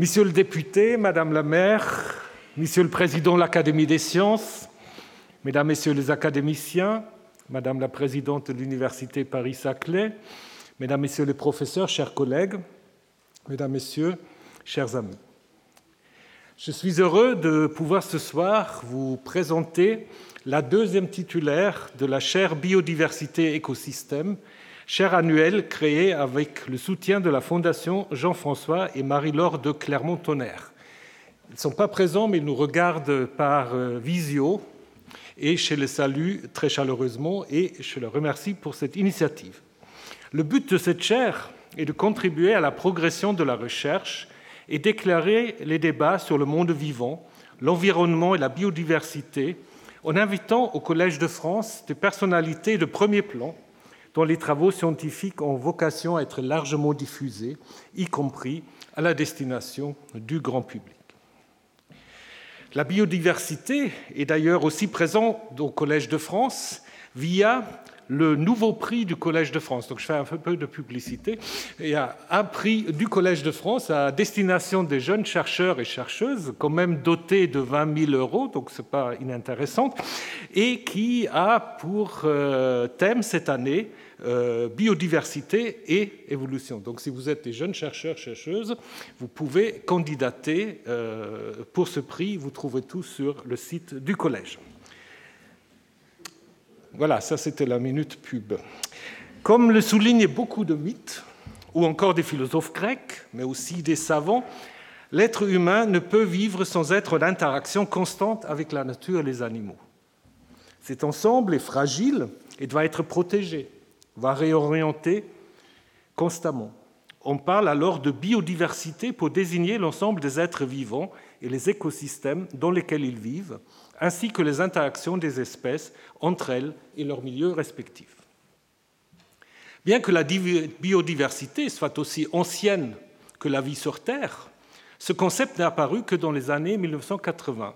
Monsieur le député, Madame la maire, Monsieur le président de l'Académie des sciences, Mesdames, Messieurs les académiciens, Madame la présidente de l'Université Paris-Saclay, Mesdames, Messieurs les professeurs, chers collègues, Mesdames, Messieurs, chers amis. Je suis heureux de pouvoir ce soir vous présenter la deuxième titulaire de la chaire Biodiversité écosystème, chaire annuelle créée avec le soutien de la Fondation Jean-François et Marie-Laure de Clermont-Tonnerre. Ils ne sont pas présents, mais ils nous regardent par euh, visio et je les salue très chaleureusement et je les remercie pour cette initiative. Le but de cette chaire est de contribuer à la progression de la recherche et d'éclairer les débats sur le monde vivant, l'environnement et la biodiversité en invitant au Collège de France des personnalités de premier plan dont les travaux scientifiques ont vocation à être largement diffusés, y compris à la destination du grand public. La biodiversité est d'ailleurs aussi présente au Collège de France via le nouveau prix du Collège de France. Donc je fais un peu de publicité. Il y a un prix du Collège de France à destination des jeunes chercheurs et chercheuses, quand même doté de 20 000 euros, donc ce n'est pas inintéressant, et qui a pour euh, thème cette année euh, biodiversité et évolution. Donc si vous êtes des jeunes chercheurs, chercheuses, vous pouvez candidater euh, pour ce prix. Vous trouvez tout sur le site du collège. Voilà, ça c'était la minute pub. Comme le soulignent beaucoup de mythes, ou encore des philosophes grecs, mais aussi des savants, l'être humain ne peut vivre sans être en interaction constante avec la nature et les animaux. Cet ensemble est fragile et doit être protégé, va réorienter constamment. On parle alors de biodiversité pour désigner l'ensemble des êtres vivants et les écosystèmes dans lesquels ils vivent, ainsi que les interactions des espèces entre elles et leurs milieux respectifs. Bien que la biodiversité soit aussi ancienne que la vie sur Terre, ce concept n'est apparu que dans les années 1980.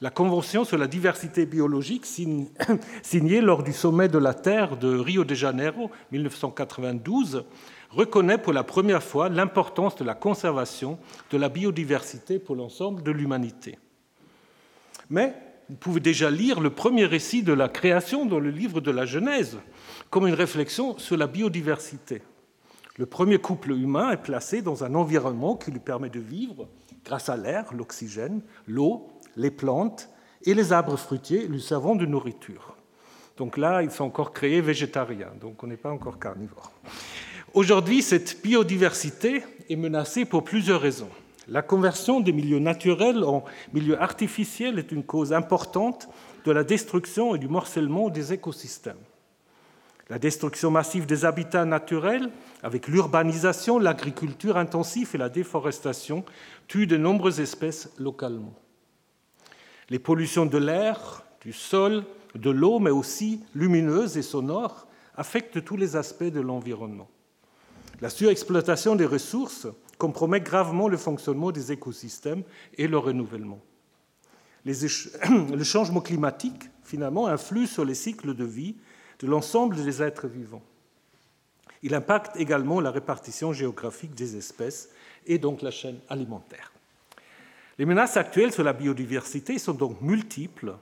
La Convention sur la diversité biologique, signée lors du sommet de la Terre de Rio de Janeiro 1992, reconnaît pour la première fois l'importance de la conservation de la biodiversité pour l'ensemble de l'humanité. Mais vous pouvez déjà lire le premier récit de la création dans le livre de la Genèse, comme une réflexion sur la biodiversité. Le premier couple humain est placé dans un environnement qui lui permet de vivre grâce à l'air, l'oxygène, l'eau, les plantes et les arbres fruitiers lui servant de nourriture. Donc là, ils sont encore créés végétariens, donc on n'est pas encore carnivore. Aujourd'hui, cette biodiversité est menacée pour plusieurs raisons. La conversion des milieux naturels en milieux artificiels est une cause importante de la destruction et du morcellement des écosystèmes. La destruction massive des habitats naturels, avec l'urbanisation, l'agriculture intensive et la déforestation, tue de nombreuses espèces localement. Les pollutions de l'air, du sol, de l'eau, mais aussi lumineuses et sonores, affectent tous les aspects de l'environnement. La surexploitation des ressources compromet gravement le fonctionnement des écosystèmes et leur renouvellement. le changement climatique, finalement, influe sur les cycles de vie de l'ensemble des êtres vivants. Il impacte également la répartition géographique des espèces et donc la chaîne alimentaire. Les menaces actuelles sur la biodiversité sont donc multiples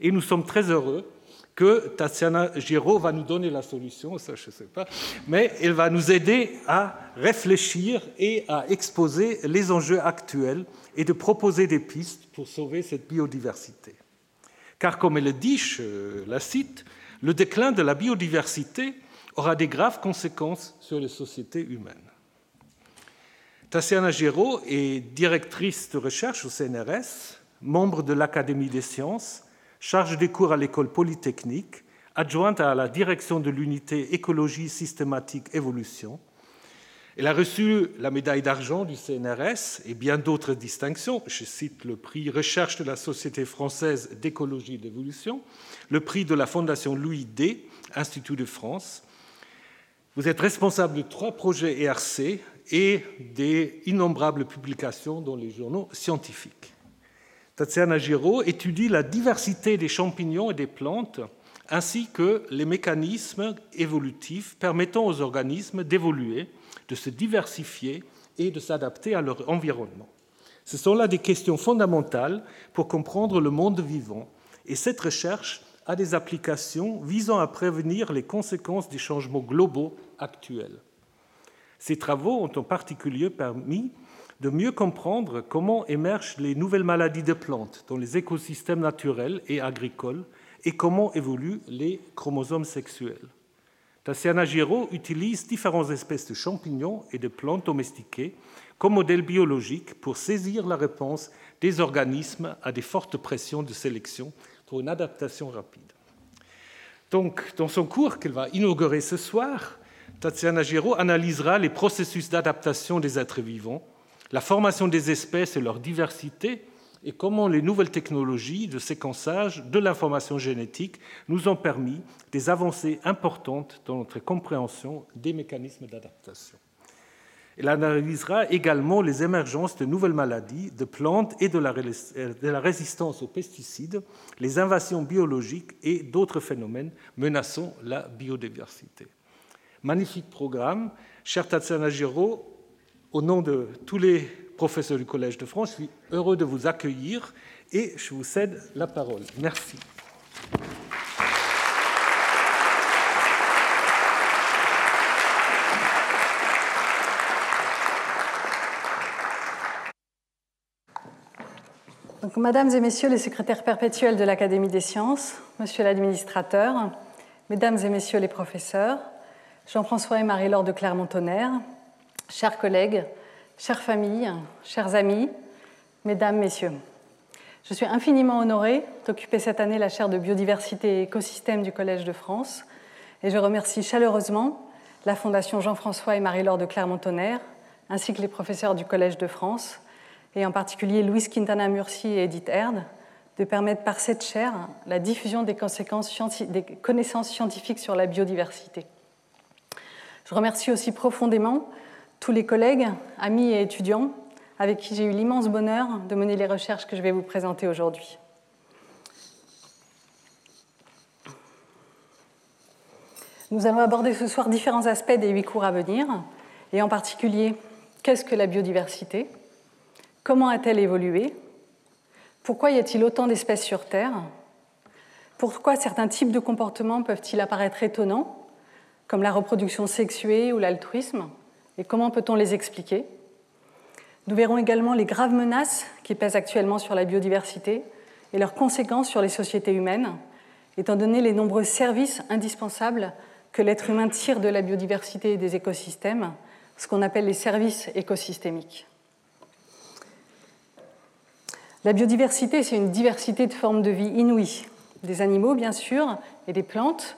et nous sommes très heureux que Tatiana Giraud va nous donner la solution, ça je ne sais pas, mais elle va nous aider à réfléchir et à exposer les enjeux actuels et de proposer des pistes pour sauver cette biodiversité. Car comme elle le dit, je la cite, le déclin de la biodiversité aura des graves conséquences sur les sociétés humaines. Tatiana Giraud est directrice de recherche au CNRS, membre de l'Académie des sciences, charge des cours à l'école polytechnique, adjointe à la direction de l'unité écologie systématique évolution. Elle a reçu la médaille d'argent du CNRS et bien d'autres distinctions. Je cite le prix Recherche de la Société française d'écologie et d'évolution, le prix de la Fondation Louis D, Institut de France. Vous êtes responsable de trois projets ERC et des innombrables publications dans les journaux scientifiques. Tatiana Giraud étudie la diversité des champignons et des plantes, ainsi que les mécanismes évolutifs permettant aux organismes d'évoluer, de se diversifier et de s'adapter à leur environnement. Ce sont là des questions fondamentales pour comprendre le monde vivant, et cette recherche a des applications visant à prévenir les conséquences des changements globaux actuels. Ces travaux ont en particulier permis de mieux comprendre comment émergent les nouvelles maladies de plantes dans les écosystèmes naturels et agricoles et comment évoluent les chromosomes sexuels. Tatiana Giraud utilise différentes espèces de champignons et de plantes domestiquées comme modèle biologique pour saisir la réponse des organismes à des fortes pressions de sélection pour une adaptation rapide. Donc, dans son cours qu'elle va inaugurer ce soir, Tatiana Giraud analysera les processus d'adaptation des êtres vivants, la formation des espèces et leur diversité, et comment les nouvelles technologies de séquençage de l'information génétique nous ont permis des avancées importantes dans notre compréhension des mécanismes d'adaptation. Elle analysera également les émergences de nouvelles maladies, de plantes et de la, résistance aux pesticides, les invasions biologiques et d'autres phénomènes menaçant la biodiversité. Magnifique programme. Cher Tatsana Giro, au nom de tous les professeurs du Collège de France, je suis heureux de vous accueillir et je vous cède la parole. Merci. Mesdames et Messieurs les secrétaires perpétuels de l'Académie des sciences, Monsieur l'administrateur, Mesdames et Messieurs les professeurs, Jean-François et Marie-Laure de Clermont-Tonnerre, chers collègues, chères familles, chers amis, Mesdames, Messieurs, je suis infiniment honorée d'occuper cette année la chaire de biodiversité et écosystème du Collège de France et je remercie chaleureusement la Fondation Jean-François et Marie-Laure de Clermont-Tonnerre ainsi que les professeurs du Collège de France et en particulier Louise Quintana Murci et Edith Erd, de permettre par cette chaire la diffusion des, des connaissances scientifiques sur la biodiversité. Je remercie aussi profondément tous les collègues, amis et étudiants avec qui j'ai eu l'immense bonheur de mener les recherches que je vais vous présenter aujourd'hui. Nous allons aborder ce soir différents aspects des huit cours à venir, et en particulier, qu'est-ce que la biodiversité? Comment a-t-elle évolué? Pourquoi y a-t-il autant d'espèces sur Terre? Pourquoi certains types de comportements peuvent-ils apparaître étonnants, comme la reproduction sexuée ou l'altruisme? Et comment peut-on les expliquer? Nous verrons également les graves menaces qui pèsent actuellement sur la biodiversité et leurs conséquences sur les sociétés humaines, étant donné les nombreux services indispensables que l'être humain tire de la biodiversité et des écosystèmes, ce qu'on appelle les services écosystémiques. La biodiversité, c'est une diversité de formes de vie inouïes, des animaux bien sûr, et des plantes,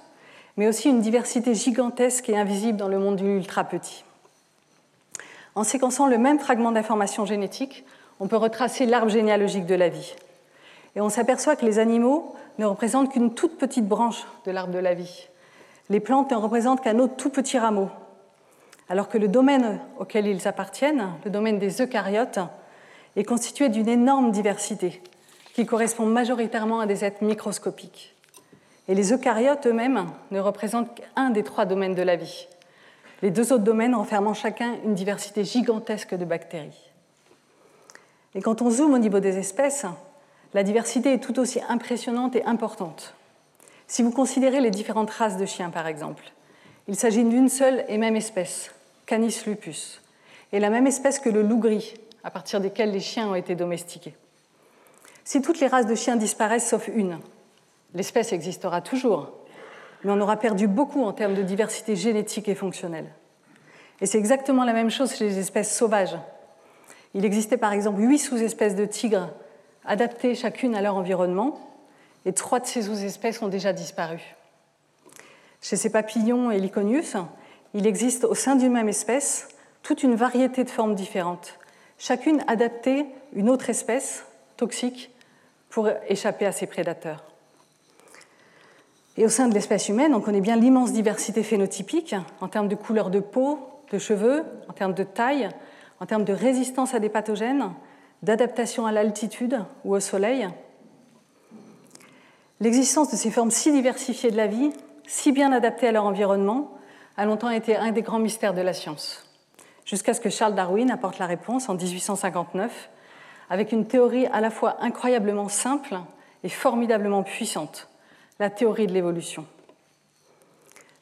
mais aussi une diversité gigantesque et invisible dans le monde du ultra petit. En séquençant le même fragment d'information génétique, on peut retracer l'arbre généalogique de la vie. Et on s'aperçoit que les animaux ne représentent qu'une toute petite branche de l'arbre de la vie. Les plantes ne représentent qu'un autre tout petit rameau. Alors que le domaine auquel ils appartiennent, le domaine des eucaryotes, est constitué d'une énorme diversité qui correspond majoritairement à des êtres microscopiques. Et les eucaryotes eux-mêmes ne représentent qu'un des trois domaines de la vie, les deux autres domaines renfermant chacun une diversité gigantesque de bactéries. Et quand on zoome au niveau des espèces, la diversité est tout aussi impressionnante et importante. Si vous considérez les différentes races de chiens, par exemple, il s'agit d'une seule et même espèce, Canis lupus, et la même espèce que le loup gris, à partir desquels les chiens ont été domestiqués. Si toutes les races de chiens disparaissent sauf une, l'espèce existera toujours, mais on aura perdu beaucoup en termes de diversité génétique et fonctionnelle. Et c'est exactement la même chose chez les espèces sauvages. Il existait par exemple huit sous-espèces de tigres adaptées chacune à leur environnement, et trois de ces sous-espèces ont déjà disparu. Chez ces papillons et liconius, il existe au sein d'une même espèce toute une variété de formes différentes, chacune adaptée une autre espèce toxique pour échapper à ses prédateurs. Et au sein de l'espèce humaine, on connaît bien l'immense diversité phénotypique en termes de couleur de peau, de cheveux, en termes de taille, en termes de résistance à des pathogènes, d'adaptation à l'altitude ou au soleil. L'existence de ces formes si diversifiées de la vie, si bien adaptées à leur environnement, a longtemps été un des grands mystères de la science. jusqu'à ce que Charles Darwin apporte la réponse en 1859 avec une théorie à la fois incroyablement simple et formidablement puissante, la théorie de l'évolution.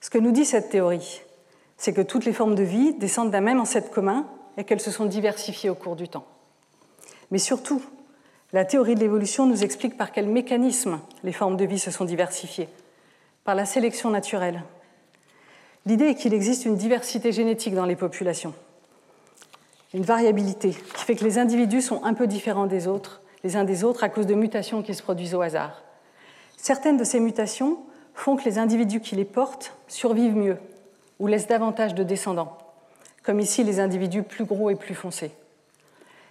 Ce que nous dit cette théorie, c'est que toutes les formes de vie descendent d'un même ancêtre commun et qu'elles se sont diversifiées au cours du temps. Mais surtout, la théorie de l'évolution nous explique par quel mécanisme les formes de vie se sont diversifiées, par la sélection naturelle. L'idée est qu'il existe une diversité génétique dans les populations, une variabilité qui fait que les individus sont un peu différents des autres, les uns des autres, à cause de mutations qui se produisent au hasard. Certaines de ces mutations font que les individus qui les portent survivent mieux ou laissent davantage de descendants, comme ici les individus plus gros et plus foncés.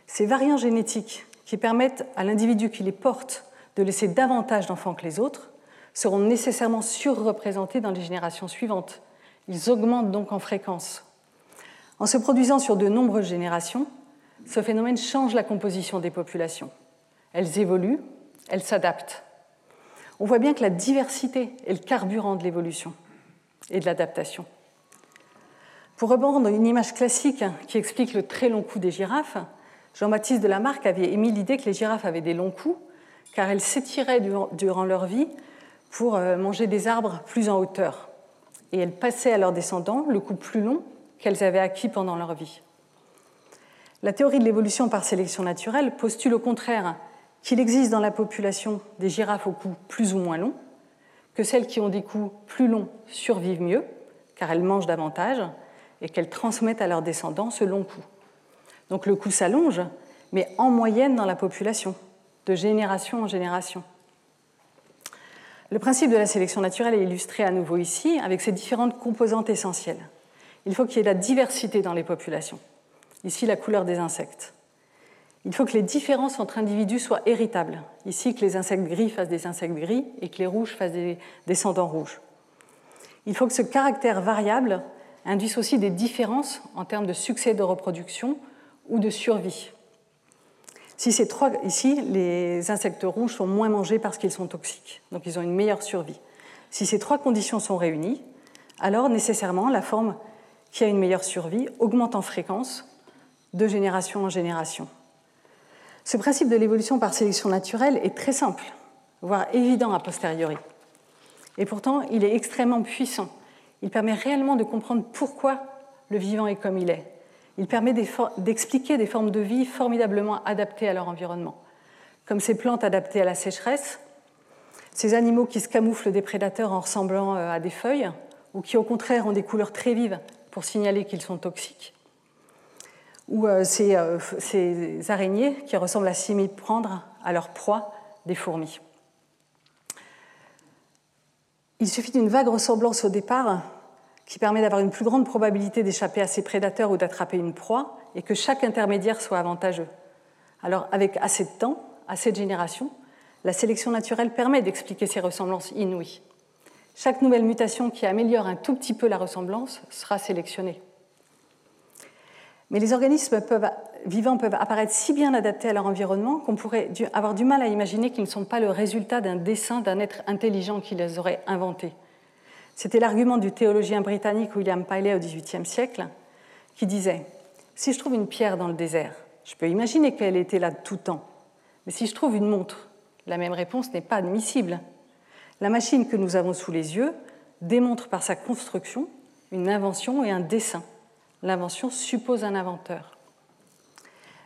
Ces variants génétiques qui permettent à l'individu qui les porte de laisser davantage d'enfants que les autres seront nécessairement surreprésentés dans les générations suivantes. Ils augmentent donc en fréquence. En se produisant sur de nombreuses générations, ce phénomène change la composition des populations. Elles évoluent, elles s'adaptent. On voit bien que la diversité est le carburant de l'évolution et de l'adaptation. Pour reprendre une image classique qui explique le très long cou des girafes, Jean-Baptiste de Lamarck avait émis l'idée que les girafes avaient des longs coups car elles s'étiraient durant leur vie pour euh, manger des arbres plus en hauteur. Et elles passaient à leurs descendants le cou plus long qu'elles avaient acquis pendant leur vie. La théorie de l'évolution par sélection naturelle postule au contraire qu'il existe dans la population des girafes au cou plus ou moins long, que celles qui ont des coups plus longs survivent mieux, car elles mangent davantage, et qu'elles transmettent à leurs descendants ce long cou. Donc le cou s'allonge, mais en moyenne dans la population, de génération en génération. Le principe de la sélection naturelle est illustré à nouveau ici avec ses différentes composantes essentielles. Il faut qu'il y ait la diversité dans les populations. Ici, la couleur des insectes. Il faut que les différences entre individus soient héritables. Ici, que les insectes gris fassent des insectes gris et que les rouges fassent des descendants rouges. Il faut que ce caractère variable induise aussi des différences en termes de succès de reproduction ou de survie. Si trois, ici, les insectes rouges sont moins mangés parce qu'ils sont toxiques, donc ils ont une meilleure survie. Si ces trois conditions sont réunies, alors nécessairement la forme qui a une meilleure survie augmente en fréquence de génération en génération. Ce principe de l'évolution par sélection naturelle est très simple, voire évident a posteriori. Et pourtant, il est extrêmement puissant. Il permet réellement de comprendre pourquoi le vivant est comme il est. Il permet d'expliquer des formes de vie formidablement adaptées à leur environnement, comme ces plantes adaptées à la sécheresse, ces animaux qui se camouflent des prédateurs en ressemblant euh, à des feuilles, ou qui au contraire ont des couleurs très vives pour signaler qu'ils sont toxiques, ou euh, euh, ces, araignées qui ressemblent à s'y prendre à leur proie, des fourmis. Il suffit d'une vague ressemblance au départ qui permet d'avoir une plus grande probabilité d'échapper à ces prédateurs ou d'attraper une proie, et que chaque intermédiaire soit avantageux. Alors, avec assez de temps, assez de générations, la sélection naturelle permet d'expliquer ces ressemblances inouïes. Chaque nouvelle mutation qui améliore un tout petit peu la ressemblance sera sélectionnée. Mais les organismes vivants peuvent apparaître si bien adaptés à leur environnement qu'on pourrait avoir du mal à imaginer qu'ils ne sont pas le résultat d'un dessin d'un être intelligent qui les aurait inventés. C'était l'argument du théologien britannique William Paley au XVIIIe siècle, qui disait Si je trouve une pierre dans le désert, je peux imaginer qu'elle était là tout temps. Mais si je trouve une montre, la même réponse n'est pas admissible. La machine que nous avons sous les yeux démontre par sa construction une invention et un dessin. L'invention suppose un inventeur.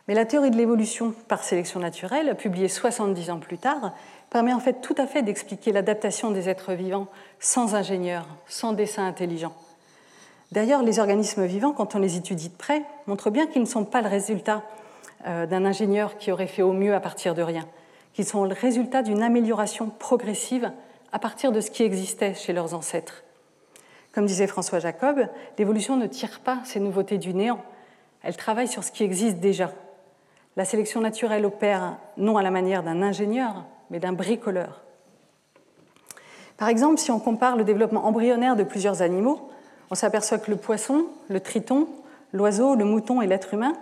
Mais la théorie de l'évolution par sélection naturelle, publiée 70 ans plus tard, permet en fait tout à fait d'expliquer l'adaptation des êtres vivants sans ingénieur, sans dessin intelligent. D'ailleurs, les organismes vivants, quand on les étudie de près, montrent bien qu'ils ne sont pas le résultat euh, d'un ingénieur qui aurait fait au mieux à partir de rien, qu'ils sont le résultat d'une amélioration progressive à partir de ce qui existait chez leurs ancêtres. Comme disait François Jacob, l'évolution ne tire pas ces nouveautés du néant, elle travaille sur ce qui existe déjà. La sélection naturelle opère non à la manière d'un ingénieur, mais d'un bricoleur. Par exemple, si on compare le développement embryonnaire de plusieurs animaux, on s'aperçoit que le poisson, le triton, l'oiseau, le mouton et l'être humain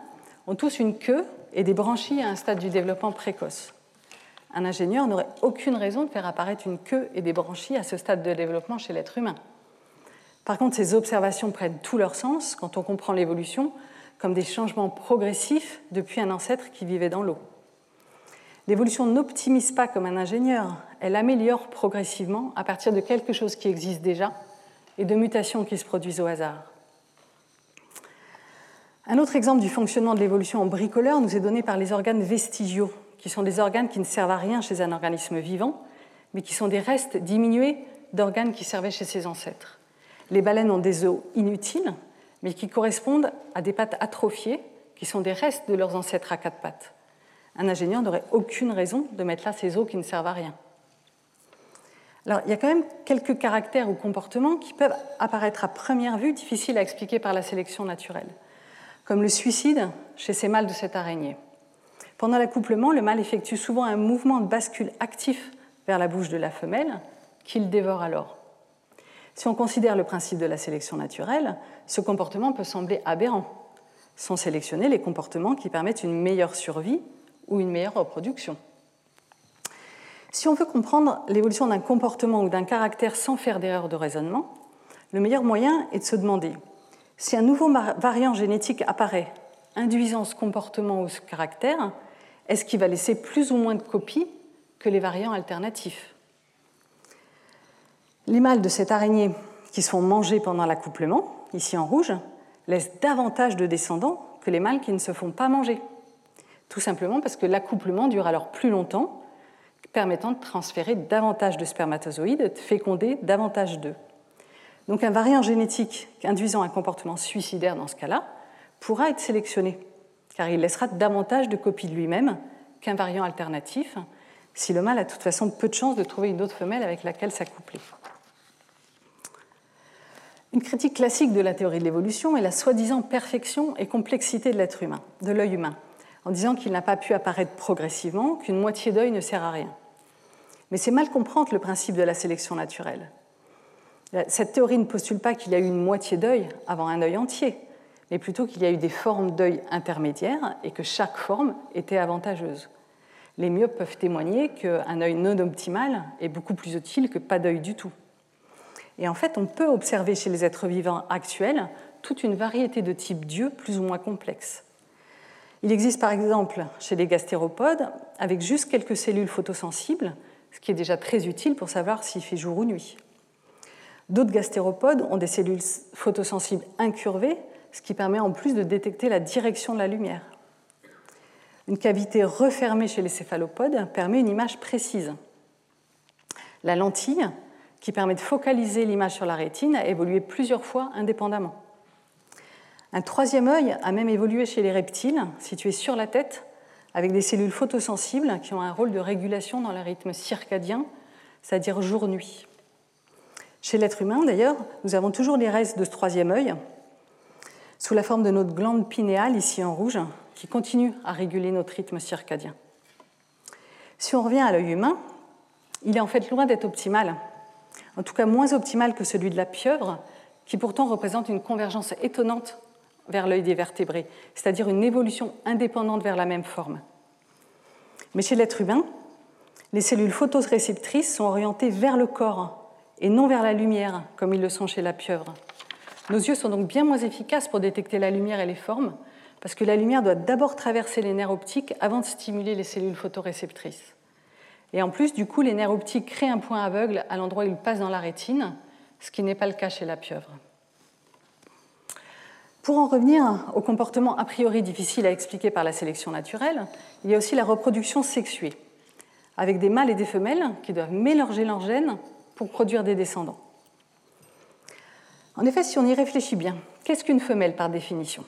ont tous une queue et des branchies à un stade du développement précoce. Un ingénieur n'aurait aucune raison de faire apparaître une queue et des branchies à ce stade de développement chez l'être humain. Par contre, ces observations prennent tout leur sens quand on comprend l'évolution, comme des changements progressifs depuis un ancêtre qui vivait dans l'eau. L'évolution n'optimise pas comme un ingénieur, elle améliore progressivement à partir de quelque chose qui existe déjà et de mutations qui se produisent au hasard. Un autre exemple du fonctionnement de l'évolution en bricoleur nous est donné par les organes vestigiaux, qui sont des organes qui ne servent à rien chez un organisme vivant, mais qui sont des restes diminués d'organes qui servaient chez ses ancêtres. Les baleines ont des os inutiles, mais qui correspondent à des pattes atrophiées, qui sont des restes de leurs ancêtres à quatre pattes. Un ingénieur n'aurait aucune raison de mettre là ces os qui ne servent à rien. Il y a quand même quelques caractères ou comportements qui peuvent apparaître à première vue difficiles à expliquer par la sélection naturelle comme le suicide chez ces mâles de cette araignée. Pendant l'accouplement, le mâle effectue souvent un mouvement de bascule actif vers la bouche de la femelle, qu'il dévore alors. Si on considère le principe de la sélection naturelle, ce comportement peut sembler aberrant. Sont sélectionnés les comportements qui permettent une meilleure survie ou une meilleure reproduction. Si on veut comprendre l'évolution d'un comportement ou d'un caractère sans faire d'erreur de raisonnement, le meilleur moyen est de se demander si un nouveau variant génétique apparaît, induisant ce comportement ou ce caractère, est-ce qu'il va laisser plus ou moins de copies que les variants alternatifs? Les mâles de cette araignée qui sont mangés pendant l'accouplement, ici en rouge, laissent davantage de descendants que les mâles qui ne se font pas manger. Tout simplement parce que l'accouplement dure alors plus longtemps, permettant de transférer davantage de spermatozoïdes, de féconder davantage d'œufs. Donc un variant génétique induisant un comportement suicidaire dans ce cas-là pourra être sélectionné, car il laissera davantage de copies de lui-même qu'un variant alternatif, si le mâle a de toute façon peu de chances de trouver une autre femelle avec laquelle s'accoupler. Une critique classique de la théorie de l'évolution est la soi-disant perfection et complexité de l'être humain, de l'œil humain, en disant qu'il n'a pas pu apparaître progressivement, qu'une moitié d'œil ne sert à rien. Mais c'est mal comprendre le principe de la sélection naturelle. Cette théorie ne postule pas qu'il y a eu une moitié d'œil avant un œil entier, mais plutôt qu'il y a eu des formes d'œil intermédiaires et que chaque forme était avantageuse. Les myopes peuvent témoigner qu'un œil non optimal est beaucoup plus utile que pas d'œil du tout. Et en fait, on peut observer chez les êtres vivants actuels toute une variété de types d'yeux plus ou moins complexes. Il existe par exemple chez les gastéropodes avec juste quelques cellules photosensibles, ce qui est déjà très utile pour savoir s'il fait jour ou nuit. D'autres gastéropodes ont des cellules photosensibles incurvées, ce qui permet en plus de détecter la direction de la lumière. Une cavité refermée chez les céphalopodes permet une image précise. La lentille, qui permet de focaliser l'image sur la rétine, a évolué plusieurs fois indépendamment. Un troisième œil a même évolué chez les reptiles, situé sur la tête, avec des cellules photosensibles qui ont un rôle de régulation dans le rythme circadien, c'est-à-dire jour-nuit. Chez l'être humain, d'ailleurs, nous avons toujours les restes de ce troisième œil, sous la forme de notre glande pinéale, ici en rouge, qui continue à réguler notre rythme circadien. Si on revient à l'œil humain, il est en fait loin d'être optimal, en tout cas moins optimal que celui de la pieuvre, qui pourtant représente une convergence étonnante vers l'œil des vertébrés, c'est-à-dire une évolution indépendante vers la même forme. Mais chez l'être humain, les cellules photoréceptrices sont orientées vers le corps et non vers la lumière, comme ils le sont chez la pieuvre. Nos yeux sont donc bien moins efficaces pour détecter la lumière et les formes, parce que la lumière doit d'abord traverser les nerfs optiques avant de stimuler les cellules photoréceptrices. Et en plus, du coup, les nerfs optiques créent un point aveugle à l'endroit où ils passent dans la rétine, ce qui n'est pas le cas chez la pieuvre. Pour en revenir au comportement a priori difficile à expliquer par la sélection naturelle, il y a aussi la reproduction sexuée, avec des mâles et des femelles qui doivent mélanger leurs gènes pour produire des descendants. En effet, si on y réfléchit bien, qu'est-ce qu'une femelle par définition?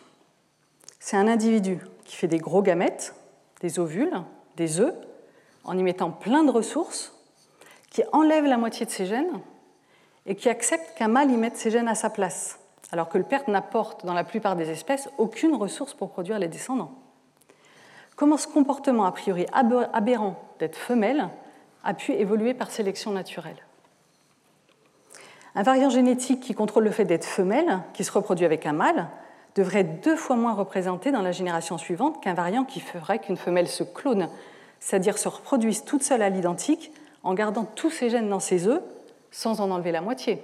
C'est un individu qui fait des gros gamètes, des ovules, des œufs, en y mettant plein de ressources, qui enlève la moitié de ses gènes et qui accepte qu'un mâle y mette ses gènes à sa place, alors que le père n'apporte dans la plupart des espèces aucune ressource pour produire les descendants. Comment ce comportement a priori aberrant d'être femelle a pu évoluer par sélection naturelle? Un variant génétique qui contrôle le fait d'être femelle, qui se reproduit avec un mâle, devrait être deux fois moins représenté dans la génération suivante qu'un variant qui ferait qu'une femelle se clone, c'est-à-dire se reproduise toute seule à l'identique en gardant tous ses gènes dans ses œufs sans en enlever la moitié.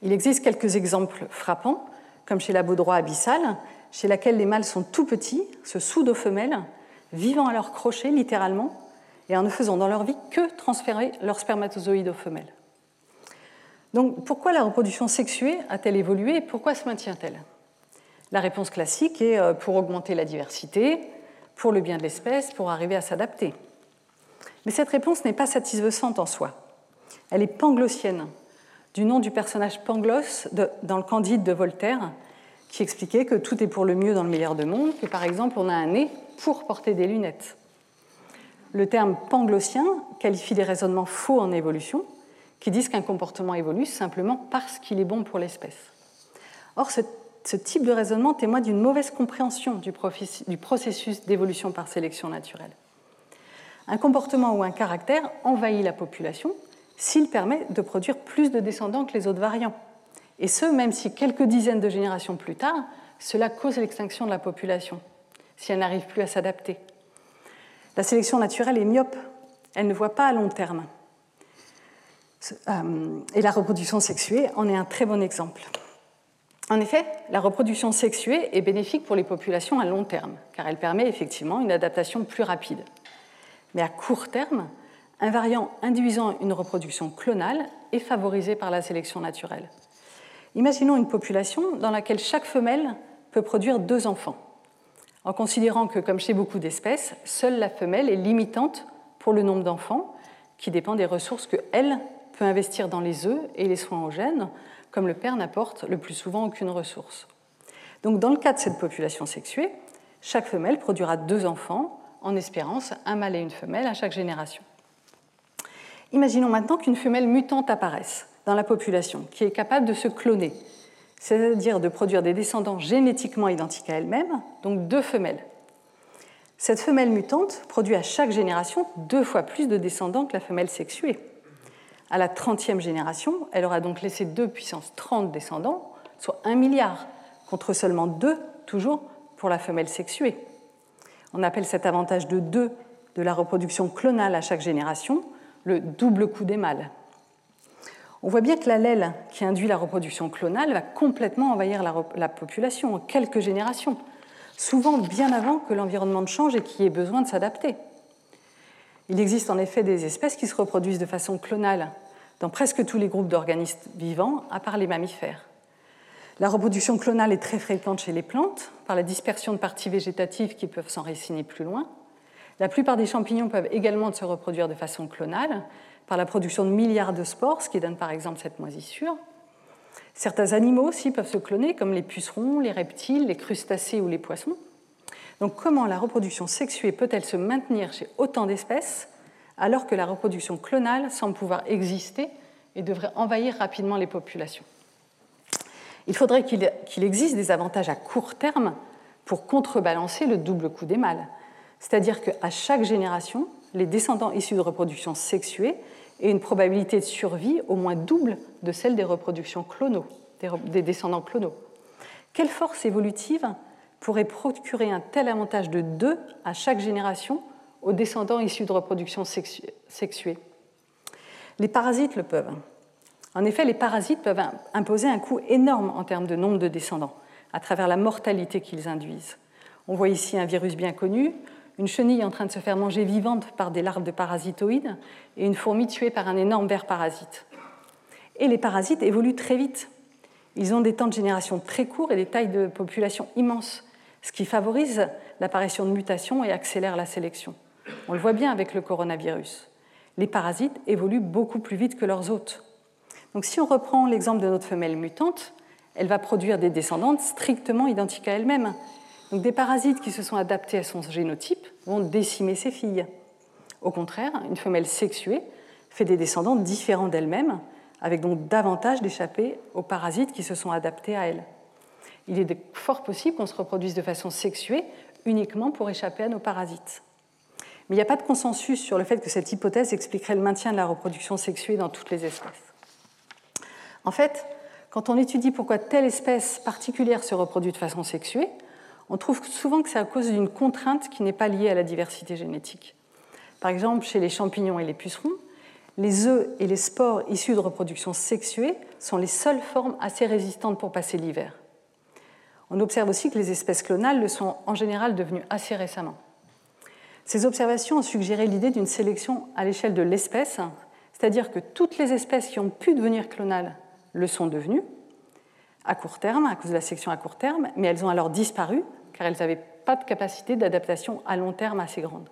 Il existe quelques exemples frappants, comme chez la baudroie abyssale, chez laquelle les mâles sont tout petits, se soudent aux femelles, vivant à leur crochet littéralement, et en ne faisant dans leur vie que transférer leurs spermatozoïdes aux femelles. Donc pourquoi la reproduction sexuée a-t-elle évolué et pourquoi se maintient-elle? La réponse classique est euh, pour augmenter la diversité, pour le bien de l'espèce, pour arriver à s'adapter. Mais cette réponse n'est pas satisfaisante en soi. Elle est panglossienne, du nom du personnage Pangloss dans le Candide de Voltaire, qui expliquait que tout est pour le mieux dans le meilleur de monde, que par exemple on a un nez pour porter des lunettes. Le terme panglossien qualifie des raisonnements faux en évolution, qui disent qu'un comportement évolue simplement parce qu'il est bon pour l'espèce. Or, ce, type de raisonnement témoigne d'une mauvaise compréhension du processus d'évolution par sélection naturelle. Un comportement ou un caractère envahit la population s'il permet de produire plus de descendants que les autres variants. Et ce, même si quelques dizaines de générations plus tard, cela cause l'extinction de la population, si elle n'arrive plus à s'adapter. La sélection naturelle est myope, elle ne voit pas à long terme. Euh, et la reproduction sexuée en est un très bon exemple. En effet, la reproduction sexuée est bénéfique pour les populations à long terme, car elle permet effectivement une adaptation plus rapide. Mais à court terme, un variant induisant une reproduction clonale est favorisé par la sélection naturelle. Imaginons une population dans laquelle chaque femelle peut produire deux enfants, en considérant que, comme chez beaucoup d'espèces, seule la femelle est limitante pour le nombre d'enfants, qui dépend des ressources qu'elle peut investir dans les œufs et les soins aux gènes, comme le père n'apporte le plus souvent aucune ressource. Donc, dans le cas de cette population sexuée, chaque femelle produira deux enfants, en espérance un mâle et une femelle à chaque génération. Imaginons maintenant qu'une femelle mutante apparaisse dans la population, qui est capable de se cloner, c'est-à-dire de produire des descendants génétiquement identiques à elle-même, donc deux femelles. Cette femelle mutante produit à chaque génération deux fois plus de descendants que la femelle sexuée. À la 30e génération, elle aura donc laissé 2 puissance 30 descendants, soit 1 milliard, contre seulement 2, toujours, pour la femelle sexuée. On appelle cet avantage de 2 de la reproduction clonale à chaque génération le double coup des mâles. On voit bien que l'allèle qui induit la reproduction clonale va complètement envahir la, la population en quelques générations, souvent bien avant que l'environnement ne change et qu'il y ait besoin de s'adapter. Il existe en effet des espèces qui se reproduisent de façon clonale dans presque tous les groupes d'organismes vivants, à part les mammifères. La reproduction clonale est très fréquente chez les plantes, par la dispersion de parties végétatives qui peuvent s'enraciner plus loin. La plupart des champignons peuvent également se reproduire de façon clonale, par la production de milliards de spores, ce qui donne par exemple cette moisissure. Certains animaux aussi peuvent se cloner, comme les pucerons, les reptiles, les crustacés ou les poissons. Donc comment la reproduction sexuée peut-elle se maintenir chez autant d'espèces alors que la reproduction clonale semble pouvoir exister et devrait envahir rapidement les populations? Il faudrait qu'il existe des avantages à court terme pour contrebalancer le double coup des mâles, c'est-à-dire qu'à chaque génération, les descendants issus de reproduction sexuée aient une probabilité de survie au moins double de celle des reproductions clonaux, des descendants clonaux. Quelle force évolutive pourrait procurer un tel avantage de deux à chaque génération aux descendants issus de reproduction sexuée. Les parasites le peuvent. En effet, les parasites peuvent imposer un coût énorme en termes de nombre de descendants, à travers la mortalité qu'ils induisent. On voit ici un virus bien connu, une chenille en train de se faire manger vivante par des larves de parasitoïdes et une fourmi tuée par un énorme ver parasite. Et les parasites évoluent très vite. Ils ont des temps de génération très courts et des tailles de population immenses, ce qui favorise l'apparition de mutations et accélère la sélection. On le voit bien avec le coronavirus. Les parasites évoluent beaucoup plus vite que leurs hôtes. Donc si on reprend l'exemple de notre femelle mutante, elle va produire des descendantes strictement identiques à elle-même. Donc des parasites qui se sont adaptés à son génotype vont décimer ses filles. Au contraire, une femelle sexuée fait des descendants différents d'elle-même, avec donc davantage d'échapper aux parasites qui se sont adaptés à elle. Il est fort possible qu'on se reproduise de façon sexuée uniquement pour échapper à nos parasites. Mais il n'y a pas de consensus sur le fait que cette hypothèse expliquerait le maintien de la reproduction sexuée dans toutes les espèces. En fait, quand on étudie pourquoi telle espèce particulière se reproduit de façon sexuée, on trouve souvent que c'est à cause d'une contrainte qui n'est pas liée à la diversité génétique. Par exemple, chez les champignons et les pucerons, les œufs et les spores issus de reproduction sexuée sont les seules formes assez résistantes pour passer l'hiver. On observe aussi que les espèces clonales le sont en général devenues assez récemment. Ces observations ont suggéré l'idée d'une sélection à l'échelle de l'espèce, c'est-à-dire que toutes les espèces qui ont pu devenir clonales le sont devenues à court terme, à cause de la sélection à court terme, mais elles ont alors disparu car elles n'avaient pas de capacité d'adaptation à long terme assez grande.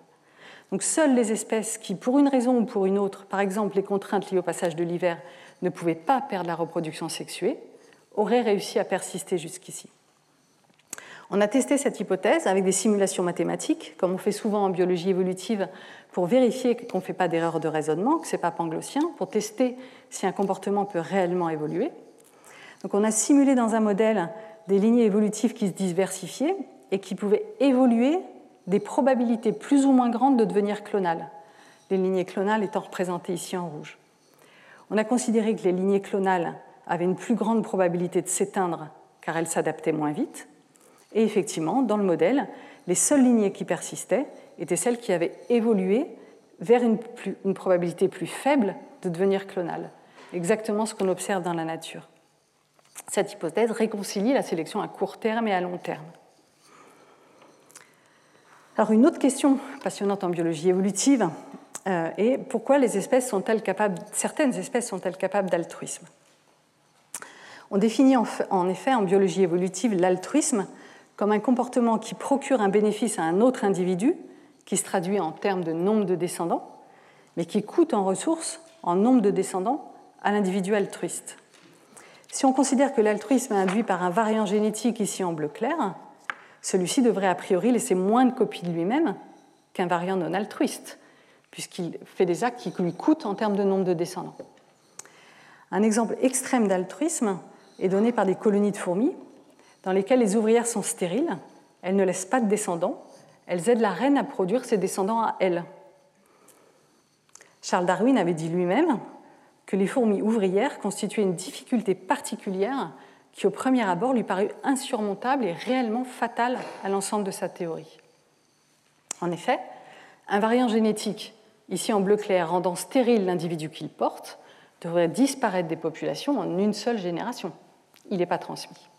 Donc seules les espèces qui, pour une raison ou pour une autre, par exemple les contraintes liées au passage de l'hiver, ne pouvaient pas perdre la reproduction sexuée, auraient réussi à persister jusqu'ici. On a testé cette hypothèse avec des simulations mathématiques, comme on fait souvent en biologie évolutive, pour vérifier qu'on ne fait pas d'erreur de raisonnement, que ce n'est pas panglossien, pour tester si un comportement peut réellement évoluer. Donc on a simulé dans un modèle des lignées évolutives qui se diversifiaient et qui pouvaient évoluer des probabilités plus ou moins grandes de devenir clonales, les lignées clonales étant représentées ici en rouge. On a considéré que les lignées clonales avaient une plus grande probabilité de s'éteindre car elles s'adaptaient moins vite. Et effectivement, dans le modèle, les seules lignées qui persistaient étaient celles qui avaient évolué vers une, probabilité plus faible de devenir clonales. Exactement ce qu'on observe dans la nature. Cette hypothèse réconcilie la sélection à court terme et à long terme. Alors une autre question passionnante en biologie évolutive euh, est pourquoi les espèces sont-elles capables, certaines espèces sont-elles capables d'altruisme? On définit en effet en biologie évolutive l'altruisme comme un comportement qui procure un bénéfice à un autre individu, qui se traduit en termes de nombre de descendants, mais qui coûte en ressources, en nombre de descendants, à l'individu altruiste. Si on considère que l'altruisme est induit par un variant génétique ici en bleu clair, celui-ci devrait a priori laisser moins de copies de lui-même qu'un variant non altruiste, puisqu'il fait des actes qui lui coûtent en termes de nombre de descendants. Un exemple extrême d'altruisme est donné par des colonies de fourmis dans lesquelles les ouvrières sont stériles, elles ne laissent pas de descendants, elles aident la reine à produire ses descendants à elle. Charles Darwin avait dit lui-même que les fourmis ouvrières constituaient une difficulté particulière qui, au premier abord, lui parut insurmontable et réellement fatale à l'ensemble de sa théorie. En effet, un variant génétique, ici en bleu clair, rendant stérile l'individu qu'il porte, devrait disparaître des populations en une seule génération. Il n'est pas transmis.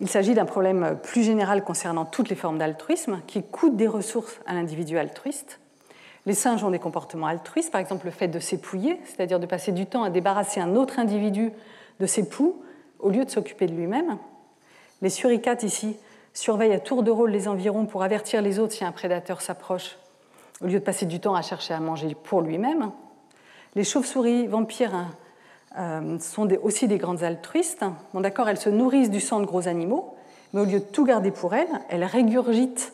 Il s'agit d'un problème plus général concernant toutes les formes d'altruisme qui coûtent des ressources à l'individu altruiste les singes ont des comportements altruistes, par exemple le fait de s'épouiller, c'est-à-dire de passer du temps à débarrasser un autre individu de ses poux au lieu de s'occuper de lui-même. Les suricates ici surveillent à tour de rôle les environs pour avertir les autres si un prédateur s'approche, au lieu de passer du temps à chercher à manger pour lui-même. Les chauves-souris vampires hein, euh, sont aussi des grandes altruistes. Bon, d'accord, elles se nourrissent du sang de gros animaux, mais au lieu de tout garder pour elles, elles régurgitent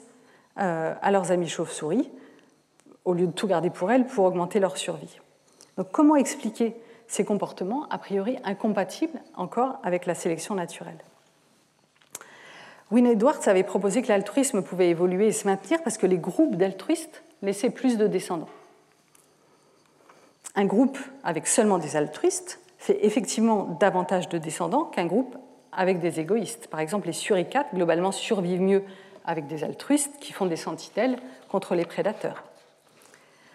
euh, à leurs amis chauves-souris au lieu de tout garder pour elles pour augmenter leur survie. Donc comment expliquer ces comportements a priori incompatibles encore avec la sélection naturelle? Wynne Edwards avait proposé que l'altruisme pouvait évoluer et se maintenir parce que les groupes d'altruistes laissaient plus de descendants. Un groupe avec seulement des altruistes fait effectivement davantage de descendants qu'un groupe avec des égoïstes. Par exemple, les suricates, globalement, survivent mieux avec des altruistes qui font des sentinelles contre les prédateurs.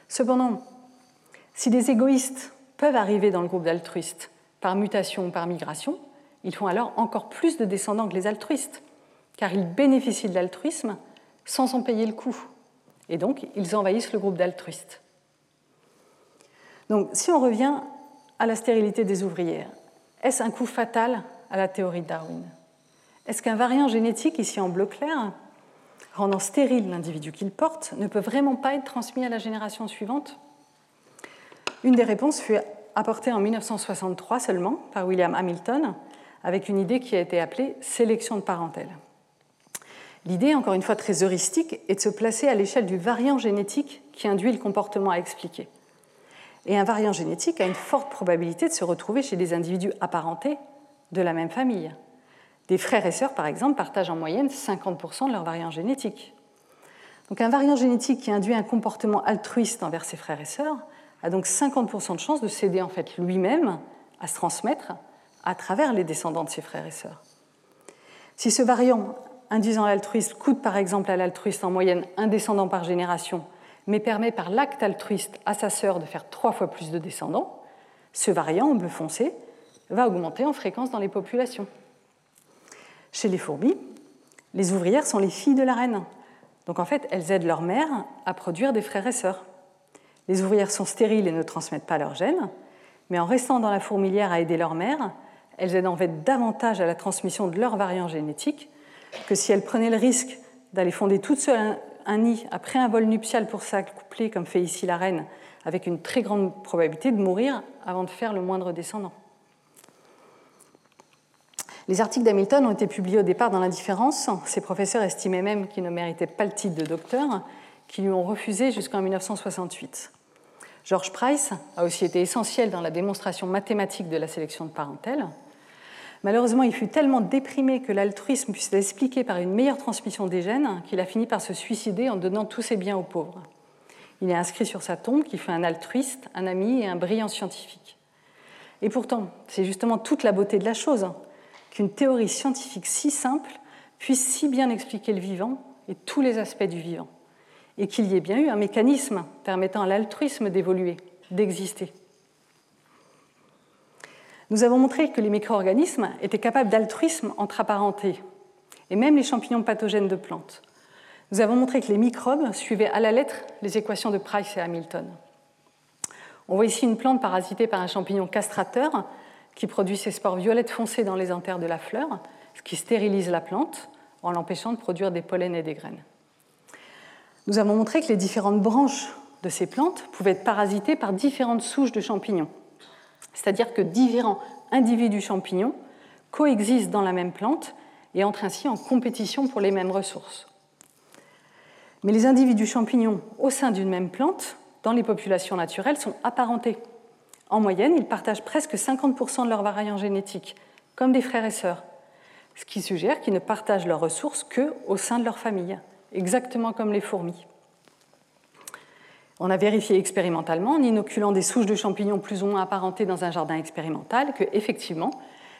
Cependant, si des égoïstes peuvent arriver dans le groupe d'altruistes par mutation ou par migration, ils font alors encore plus de descendants que les altruistes, car ils bénéficient de l'altruisme sans en payer le coût. Et donc, ils envahissent le groupe d'altruistes. Donc, si on revient à la stérilité des ouvrières, est-ce un coup fatal à la théorie de Darwin? Est-ce qu'un variant génétique, ici en bleu clair, rendant stérile l'individu qu'il porte, ne peut vraiment pas être transmis à la génération suivante? Une des réponses fut apportée en 1963 seulement par William Hamilton avec une idée qui a été appelée sélection de parentèle. L'idée, encore une fois très heuristique, est de se placer à l'échelle du variant génétique qui induit le comportement à expliquer. Et un variant génétique a une forte probabilité de se retrouver chez des individus apparentés de la même famille. Des frères et sœurs, par exemple, partagent en moyenne 50% de leur variant génétique. Donc un variant génétique qui induit un comportement altruiste envers ses frères et sœurs a donc 50% de chances de céder en fait lui-même à se transmettre à travers les descendants de ses frères et sœurs. Si ce variant induisant l'altruisme coûte par exemple à l'altruiste en moyenne un descendant par génération, mais permet par l'acte altruiste à sa sœur de faire trois fois plus de descendants, ce variant en bleu foncé va augmenter en fréquence dans les populations. Chez les fourmis, les ouvrières sont les filles de la reine. Donc en fait, elles aident leur mère à produire des frères et sœurs. Les ouvrières sont stériles et ne transmettent pas leurs gènes, mais en restant dans la fourmilière à aider leur mère, elles aident en fait davantage à la transmission de leurs variants génétiques que si elles prenaient le risque d'aller fonder toutes seules un nid après un vol nuptial pour s'accoupler, comme fait ici la reine, avec une très grande probabilité de mourir avant de faire le moindre descendant. Les articles d'Hamilton ont été publiés au départ dans l'indifférence. Ses professeurs estimaient même qu'il ne méritait pas le titre de docteur, qui lui ont refusé jusqu'en 1968. George Price a aussi été essentiel dans la démonstration mathématique de la sélection de parentèle. Malheureusement, il fut tellement déprimé que l'altruisme puisse l'expliquer par une meilleure transmission des gènes qu'il a fini par se suicider en donnant tous ses biens aux pauvres. Il est inscrit sur sa tombe qu'il fut un altruiste, un ami et un brillant scientifique. Et pourtant, c'est justement toute la beauté de la chose qu'une théorie scientifique si simple puisse si bien expliquer le vivant et tous les aspects du vivant, et qu'il y ait bien eu un mécanisme permettant à l'altruisme d'évoluer, d'exister. Nous avons montré que les micro-organismes étaient capables d'altruisme entre apparentés, et même les champignons pathogènes de plantes. Nous avons montré que les microbes suivaient à la lettre les équations de Price et Hamilton. On voit ici une plante parasitée par un champignon castrateur qui produit ses spores violettes foncées dans les anthères de la fleur, ce qui stérilise la plante en l'empêchant de produire des pollens et des graines. Nous avons montré que les différentes branches de ces plantes pouvaient être parasitées par différentes souches de champignons, c'est-à-dire que différents individus champignons coexistent dans la même plante et entrent ainsi en compétition pour les mêmes ressources. Mais les individus champignons au sein d'une même plante, dans les populations naturelles, sont apparentés en moyenne, ils partagent presque 50% de leurs variants génétiques, comme des frères et sœurs, ce qui suggère qu'ils ne partagent leurs ressources que au sein de leur famille, exactement comme les fourmis. On a vérifié expérimentalement, en inoculant des souches de champignons plus ou moins apparentées dans un jardin expérimental, que effectivement,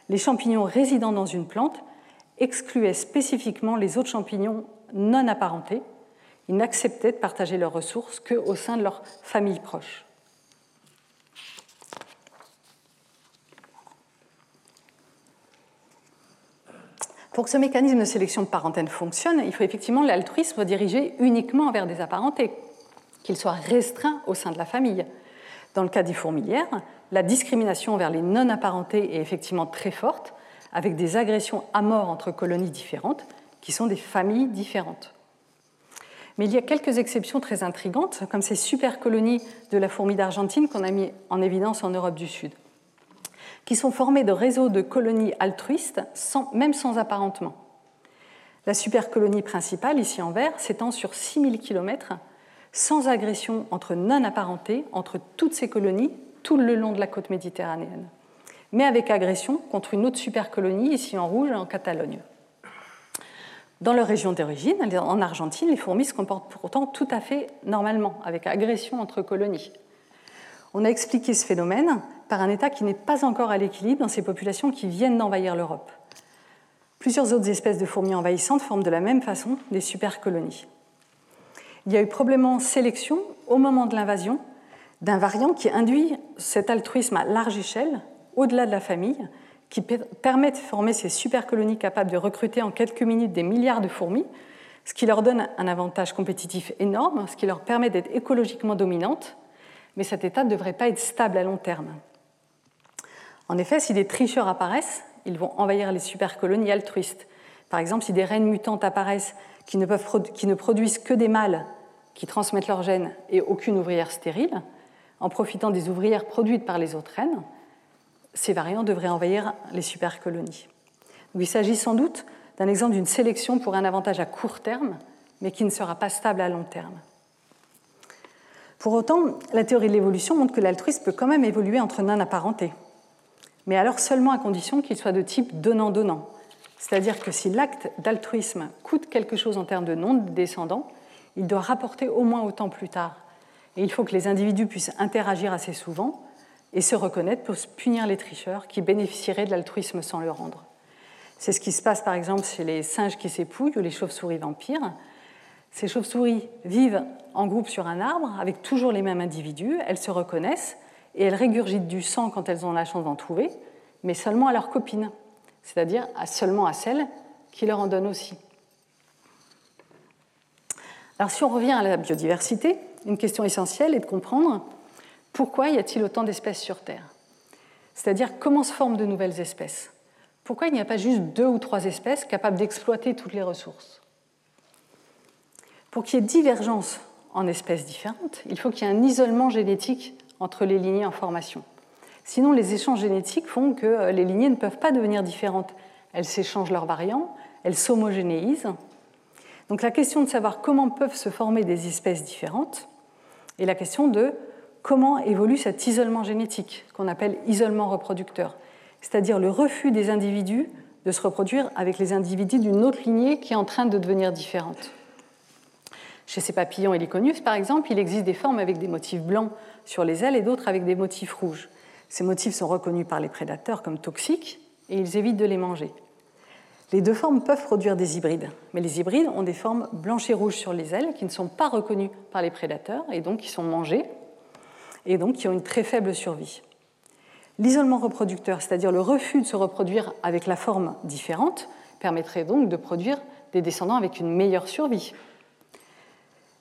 les champignons résidant dans une plante excluaient spécifiquement les autres champignons non apparentés. Ils n'acceptaient de partager leurs ressources qu'au sein de leur famille proche. Pour que ce mécanisme de sélection de parentèle fonctionne, il faut effectivement l'altruisme dirigé uniquement vers des apparentés, qu'il soit restreint au sein de la famille. Dans le cas des fourmilières, la discrimination vers les non-apparentés est effectivement très forte, avec des agressions à mort entre colonies différentes, qui sont des familles différentes. Mais il y a quelques exceptions très intrigantes, comme ces super colonies de la fourmi d'Argentine qu'on a mis en évidence en Europe du Sud qui sont formés de réseaux de colonies altruistes, même sans apparentement. La supercolonie principale, ici en vert, s'étend sur 6000 km, sans agression entre non-apparentés, entre toutes ces colonies, tout le long de la côte méditerranéenne, mais avec agression contre une autre supercolonie, ici en rouge, en Catalogne. Dans leur région d'origine, en Argentine, les fourmis se comportent pourtant tout à fait normalement, avec agression entre colonies. On a expliqué ce phénomène par un État qui n'est pas encore à l'équilibre dans ces populations qui viennent d'envahir l'Europe. Plusieurs autres espèces de fourmis envahissantes forment de la même façon des supercolonies. Il y a eu probablement sélection au moment de l'invasion d'un variant qui induit cet altruisme à large échelle, au-delà de la famille, qui permet de former ces supercolonies capables de recruter en quelques minutes des milliards de fourmis, ce qui leur donne un avantage compétitif énorme, ce qui leur permet d'être écologiquement dominantes, mais cet état ne devrait pas être stable à long terme. En effet, si des tricheurs apparaissent, ils vont envahir les supercolonies altruistes. Par exemple, si des reines mutantes apparaissent qui ne, qui ne produisent que des mâles qui transmettent leurs gènes et aucune ouvrière stérile, en profitant des ouvrières produites par les autres reines, ces variants devraient envahir les supercolonies. il s'agit sans doute d'un exemple d'une sélection pour un avantage à court terme, mais qui ne sera pas stable à long terme. Pour autant, la théorie de l'évolution montre que l'altruisme peut quand même évoluer entre non-apparentés mais alors seulement à condition qu'il soit de type donnant-donnant. C'est-à-dire que si l'acte d'altruisme coûte quelque chose en termes de nom de descendants, il doit rapporter au moins autant plus tard. Et il faut que les individus puissent interagir assez souvent et se reconnaître pour punir les tricheurs qui bénéficieraient de l'altruisme sans le rendre. C'est ce qui se passe par exemple chez les singes qui s'épouillent ou les chauves-souris vampires. Ces chauves-souris vivent en groupe sur un arbre avec toujours les mêmes individus, elles se reconnaissent et elles régurgitent du sang quand elles ont la chance d'en trouver, mais seulement à leurs copines, c'est-à-dire seulement à celles qui leur en donne aussi. Alors si on revient à la biodiversité, une question essentielle est de comprendre pourquoi y a-t-il autant d'espèces sur Terre C'est-à-dire comment se forment de nouvelles espèces Pourquoi il n'y a pas juste deux ou trois espèces capables d'exploiter toutes les ressources? Pour qu'il y ait divergence en espèces différentes, il faut qu'il y ait un isolement génétique entre les lignées en formation. Sinon, les échanges génétiques font que euh, les lignées ne peuvent pas devenir différentes. Elles s'échangent leurs variants, elles s'homogénéisent. Donc la question de savoir comment peuvent se former des espèces différentes est la question de comment évolue cet isolement génétique qu'on appelle isolement reproducteur, c'est-à-dire le refus des individus de se reproduire avec les individus d'une autre lignée qui est en train de devenir différente. Chez ces papillons heliconius, par exemple, il existe des formes avec des motifs blancs sur les ailes et d'autres avec des motifs rouges. Ces motifs sont reconnus par les prédateurs comme toxiques et ils évitent de les manger. Les deux formes peuvent produire des hybrides, mais les hybrides ont des formes blanches et rouges sur les ailes qui ne sont pas reconnues par les prédateurs et donc qui sont mangées et donc qui ont une très faible survie. L'isolement reproducteur, c'est-à-dire le refus de se reproduire avec la forme différente, permettrait donc de produire des descendants avec une meilleure survie.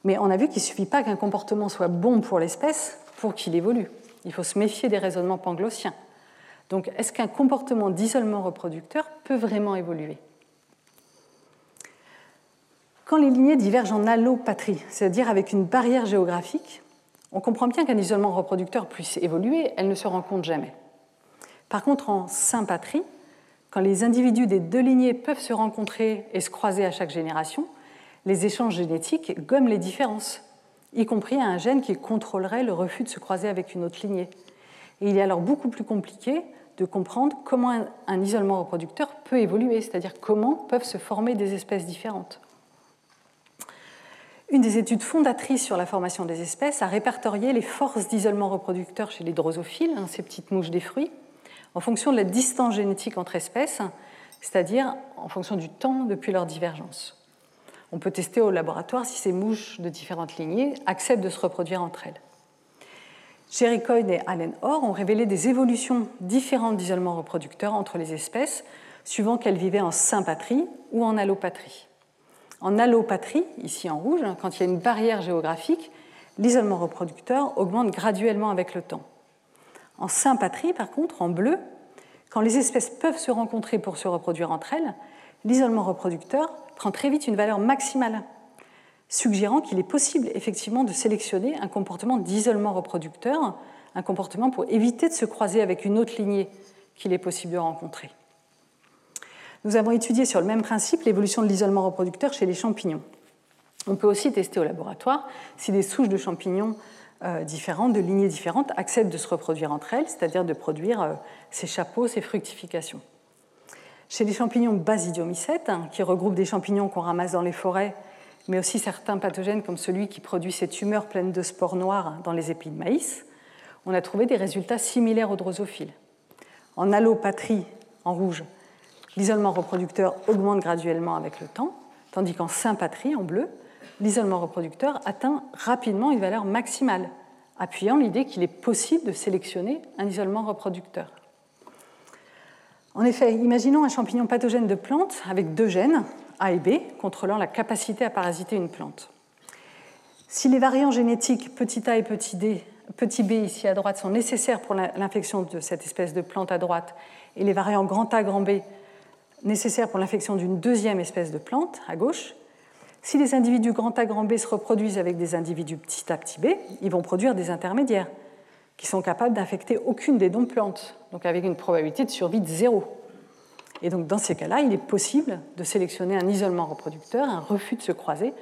Mais on a vu qu'il ne suffit pas qu'un comportement soit bon pour l'espèce pour qu'il évolue. Il faut se méfier des raisonnements panglossiens. Donc, est-ce qu'un comportement d'isolement reproducteur peut vraiment évoluer? Quand les lignées divergent en allopatrie, c'est-à-dire avec une barrière géographique, on comprend bien qu'un isolement reproducteur puisse évoluer, elle ne se rencontre jamais. Par contre, en sympatrie, quand les individus des deux lignées peuvent se rencontrer et se croiser à chaque génération, les échanges génétiques gomment les différences y compris à un gène qui contrôlerait le refus de se croiser avec une autre lignée. Et il est alors beaucoup plus compliqué de comprendre comment un, isolement reproducteur peut évoluer, c'est-à-dire comment peuvent se former des espèces différentes. Une des études fondatrices sur la formation des espèces a répertorié les forces d'isolement reproducteur chez les drosophiles, hein, ces petites mouches des fruits, en fonction de la distance génétique entre espèces, c'est-à-dire en fonction du temps depuis leur divergence. On peut tester au laboratoire si ces mouches de différentes lignées acceptent de se reproduire entre elles. Jerry Coyne et Allen Orr ont révélé des évolutions différentes d'isolement reproducteur entre les espèces, suivant qu'elles vivaient en sympatrie ou en allopatrie. En allopatrie, ici en rouge, quand il y a une barrière géographique, l'isolement reproducteur augmente graduellement avec le temps. En sympatrie, par contre, en bleu, quand les espèces peuvent se rencontrer pour se reproduire entre elles, l'isolement reproducteur prend très vite une valeur maximale, suggérant qu'il est possible effectivement de sélectionner un comportement d'isolement reproducteur, un comportement pour éviter de se croiser avec une autre lignée qu'il est possible de rencontrer. Nous avons étudié sur le même principe l'évolution de l'isolement reproducteur chez les champignons. On peut aussi tester au laboratoire si des souches de champignons euh, différentes, de lignées différentes, acceptent de se reproduire entre elles, c'est-à-dire de produire euh, ces chapeaux, ces fructifications. Chez les champignons basidiomycètes, hein, qui regroupent des champignons qu'on ramasse dans les forêts, mais aussi certains pathogènes comme celui qui produit ces tumeurs pleines de spores noires dans les épis de maïs, on a trouvé des résultats similaires aux drosophiles. En allopatrie, en rouge, l'isolement reproducteur augmente graduellement avec le temps, tandis qu'en sympatrie, en bleu, l'isolement reproducteur atteint rapidement une valeur maximale, appuyant l'idée qu'il est possible de sélectionner un isolement reproducteur. En effet, imaginons un champignon pathogène de plante avec deux gènes, A et B, contrôlant la capacité à parasiter une plante. Si les variants génétiques petit a et petit, b ici à droite sont nécessaires pour l'infection de cette espèce de plante à droite, et les variants grand A, grand B nécessaires pour l'infection d'une deuxième espèce de plante à gauche, si les individus grand A, grand B se reproduisent avec des individus petit a, petit b, ils vont produire des intermédiaires qui sont capables d'infecter aucune des dons plantes, donc avec une probabilité de survie de zéro. Et donc dans ces cas-là, il est possible de sélectionner un isolement reproducteur, un refus de se croiser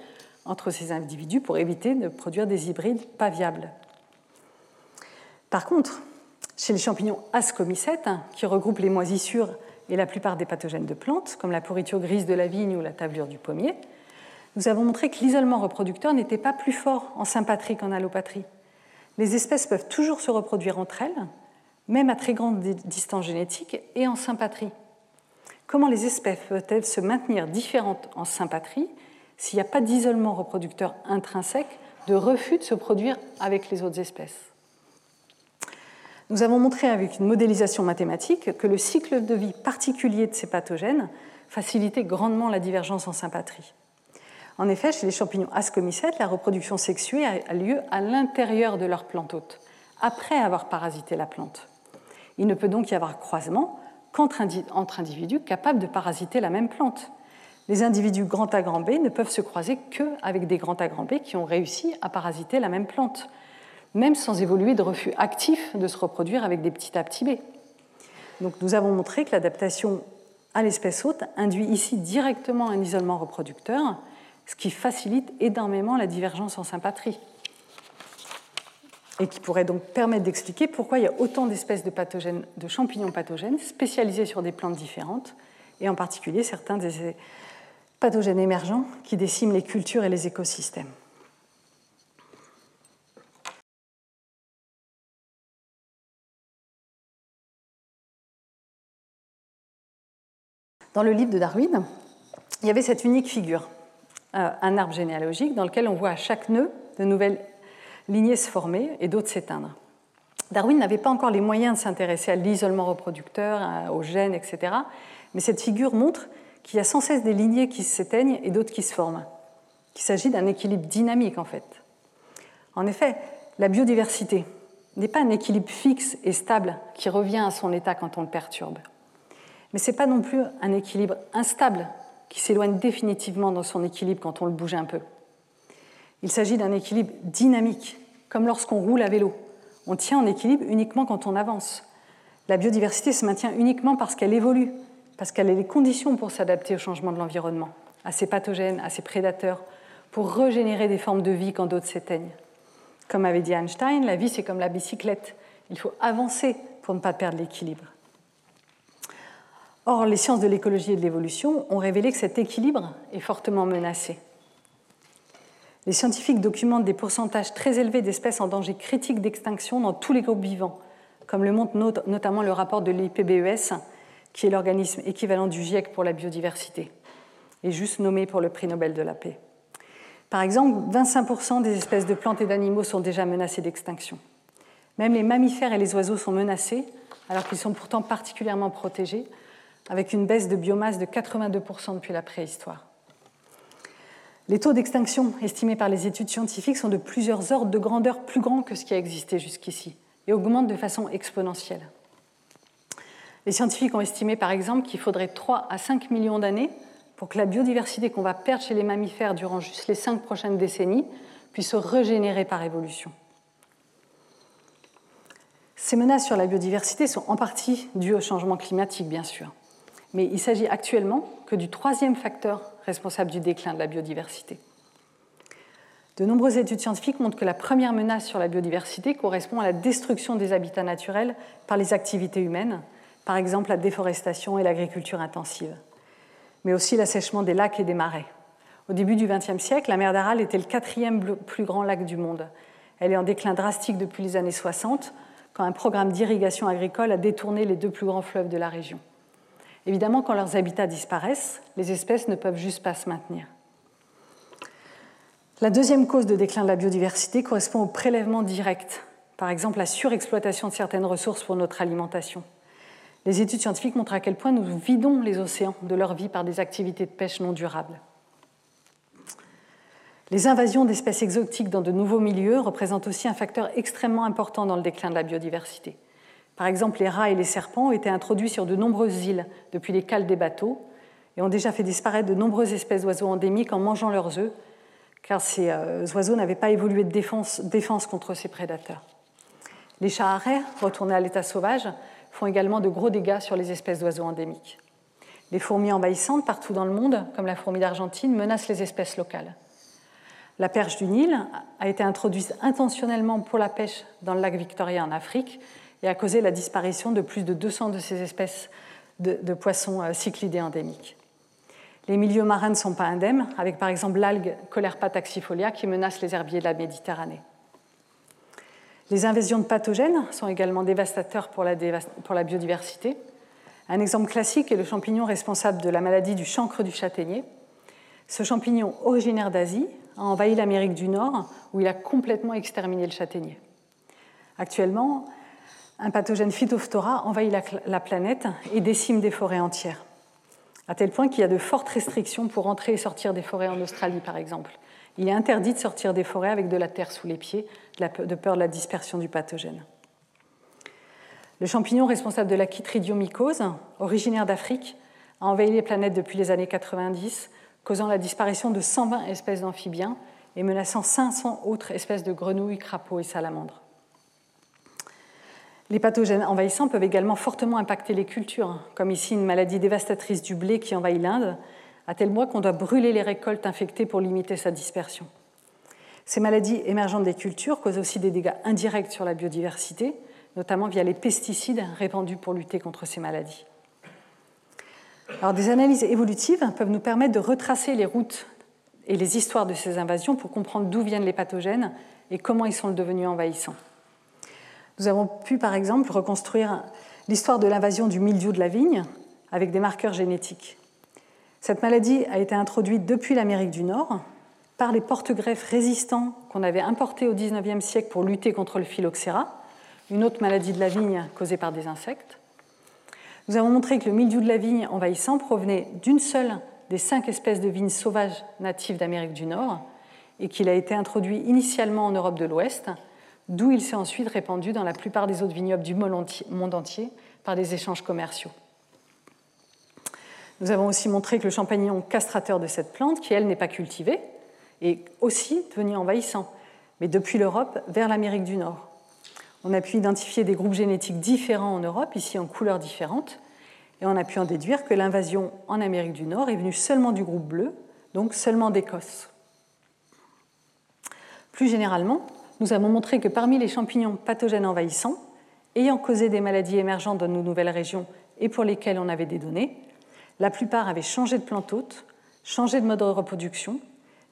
entre ces individus pour éviter de produire des hybrides pas viables. Par contre, chez les champignons ascomycètes, qui regroupent les moisissures et la plupart des pathogènes de plantes, comme la pourriture grise de la vigne ou la tablure du pommier, nous avons montré que l'isolement reproducteur n'était pas plus fort en sympatrie qu'en allopatrie les espèces peuvent toujours se reproduire entre elles, même à très grande distance génétique et en sympatrie. Comment les espèces peuvent-elles se maintenir différentes en sympatrie s'il n'y a pas d'isolement reproducteur intrinsèque, de refus de se produire avec les autres espèces? Nous avons montré avec une modélisation mathématique que le cycle de vie particulier de ces pathogènes faciliter grandement la divergence en sympatrie. En effet, chez les champignons ascomycètes, la reproduction sexuée a lieu à l'intérieur de leur plante hôte, après avoir parasité la plante. Il ne peut donc y avoir croisement qu'entre individus capables de parasiter la même plante. Les individus grand A grand B ne peuvent se croiser qu'avec des grand A grand B qui ont réussi à parasiter la même plante, même sans évoluer de refus actif de se reproduire avec des petits A petits B. Donc nous avons montré que l'adaptation à l'espèce hôte induit ici directement un isolement reproducteur, ce qui facilite énormément la divergence en sympatrie et qui pourrait donc permettre d'expliquer pourquoi il y a autant d'espèces de, champignons pathogènes spécialisés sur des plantes différentes, et en particulier certains des pathogènes émergents qui déciment les cultures et les écosystèmes. Dans le livre de Darwin, il y avait cette unique figure, euh, un arbre généalogique dans lequel on voit à chaque nœud de nouvelles lignées se former et d'autres s'éteindre. Darwin n'avait pas encore les moyens de s'intéresser à l'isolement reproducteur, aux gènes, etc. Mais cette figure montre qu'il y a sans cesse des lignées qui s'éteignent et d'autres qui se forment, qu'il s'agit d'un équilibre dynamique en fait. En effet, la biodiversité n'est pas un équilibre fixe et stable qui revient à son état quand on le perturbe. Mais ce n'est pas non plus un équilibre instable qui s'éloigne définitivement dans son équilibre quand on le bouge un peu. Il s'agit d'un équilibre dynamique, comme lorsqu'on roule à vélo. On tient en équilibre uniquement quand on avance. La biodiversité se maintient uniquement parce qu'elle évolue, parce qu'elle a les conditions pour s'adapter au changement de l'environnement, à ses pathogènes, à ses prédateurs, pour régénérer des formes de vie quand d'autres s'éteignent. Comme avait dit Einstein, la vie c'est comme la bicyclette. Il faut avancer pour ne pas perdre l'équilibre. Or, les sciences de l'écologie et de l'évolution ont révélé que cet équilibre est fortement menacé. Les scientifiques documentent des pourcentages très élevés d'espèces en danger critique d'extinction dans tous les groupes vivants, comme le montre notamment le rapport de l'IPBES, qui est l'organisme équivalent du GIEC pour la biodiversité, et juste nommé pour le prix Nobel de la paix. Par exemple, 25% des espèces de plantes et d'animaux sont déjà menacées d'extinction. Même les mammifères et les oiseaux sont menacés, alors qu'ils sont pourtant particulièrement protégés, avec une baisse de biomasse de 82% depuis la préhistoire. Les taux d'extinction estimés par les études scientifiques sont de plusieurs ordres de grandeur plus grands que ce qui a existé jusqu'ici et augmentent de façon exponentielle. Les scientifiques ont estimé par exemple qu'il faudrait 3 à 5 millions d'années pour que la biodiversité qu'on va perdre chez les mammifères durant juste les 5 prochaines décennies puisse se régénérer par évolution. Ces menaces sur la biodiversité sont en partie dues au changement climatique, bien sûr, mais il s'agit actuellement que du troisième facteur responsable du déclin de la biodiversité. De nombreuses études scientifiques montrent que la première menace sur la biodiversité correspond à la destruction des habitats naturels par les activités humaines, par exemple la déforestation et l'agriculture intensive, mais aussi l'assèchement des lacs et des marais. Au début du XXe siècle, la mer d'Aral était le quatrième plus grand lac du monde. Elle est en déclin drastique depuis les années 60, quand un programme d'irrigation agricole a détourné les deux plus grands fleuves de la région. Évidemment, quand leurs habitats disparaissent, les espèces ne peuvent juste pas se maintenir. La deuxième cause de déclin de la biodiversité correspond au prélèvement direct, par exemple la surexploitation de certaines ressources pour notre alimentation. Les études scientifiques montrent à quel point nous vidons les océans de leur vie par des activités de pêche non durables. Les invasions d'espèces exotiques dans de nouveaux milieux représentent aussi un facteur extrêmement important dans le déclin de la biodiversité. Par exemple, les rats et les serpents ont été introduits sur de nombreuses îles depuis les cales des bateaux et ont déjà fait disparaître de nombreuses espèces d'oiseaux endémiques en mangeant leurs œufs, car ces euh, oiseaux n'avaient pas évolué de défense, contre ces prédateurs. Les chats arrêts, retournés à l'état sauvage, font également de gros dégâts sur les espèces d'oiseaux endémiques. Les fourmis envahissantes partout dans le monde, comme la fourmi d'Argentine, menacent les espèces locales. La perche du Nil a été introduite intentionnellement pour la pêche dans le lac Victoria en Afrique et a causé la disparition de plus de 200 de ces espèces de, poissons euh, cyclidés endémiques. Les milieux marins ne sont pas indemnes, avec par exemple l'algue Colerpa taxifolia qui menace les herbiers de la Méditerranée. Les invasions de pathogènes sont également dévastateurs pour la, pour la biodiversité. Un exemple classique est le champignon responsable de la maladie du chancre du châtaignier. Ce champignon originaire d'Asie a envahi l'Amérique du Nord où il a complètement exterminé le châtaignier. Actuellement, un pathogène phytophthora envahit la, planète et décime des forêts entières. à tel point qu'il y a de fortes restrictions pour entrer et sortir des forêts en Australie, par exemple. Il est interdit de sortir des forêts avec de la terre sous les pieds, de peur de la dispersion du pathogène. Le champignon responsable de la chytridiomycose, originaire d'Afrique, a envahi les planètes depuis les années 90, causant la disparition de 120 espèces d'amphibiens et menaçant 500 autres espèces de grenouilles, crapauds et salamandres. Les pathogènes envahissants peuvent également fortement impacter les cultures, comme ici une maladie dévastatrice du blé qui envahit l'Inde, à tel point qu'on doit brûler les récoltes infectées pour limiter sa dispersion. Ces maladies émergentes des cultures causent aussi des dégâts indirects sur la biodiversité, notamment via les pesticides répandus pour lutter contre ces maladies. Des analyses évolutives peuvent nous permettre de retracer les routes et les histoires de ces invasions pour comprendre d'où viennent les pathogènes et comment ils sont devenus envahissants. Nous avons pu, par exemple, reconstruire l'histoire de l'invasion du mildiou de la vigne avec des marqueurs génétiques. Cette maladie a été introduite depuis l'Amérique du Nord par les porte-greffes résistants qu'on avait importés au XIXe siècle pour lutter contre le phylloxéra, une autre maladie de la vigne causée par des insectes. Nous avons montré que le mildiou de la vigne envahissant provenait d'une seule des cinq espèces de vignes sauvages natives d'Amérique du Nord et qu'il a été introduit initialement en Europe de l'Ouest d'où il s'est ensuite répandu dans la plupart des autres vignobles du monde entier par des échanges commerciaux. Nous avons aussi montré que le champignon castrateur de cette plante, qui elle n'est pas cultivée, est aussi devenu envahissant, mais depuis l'Europe vers l'Amérique du Nord. On a pu identifier des groupes génétiques différents en Europe, ici en couleurs différentes, et on a pu en déduire que l'invasion en Amérique du Nord est venue seulement du groupe bleu, donc seulement d'Écosse. Plus généralement, nous avons montré que parmi les champignons pathogènes envahissants, ayant causé des maladies émergentes dans nos nouvelles régions et pour lesquelles on avait des données, la plupart avaient changé de plante hôte, changé de mode de reproduction,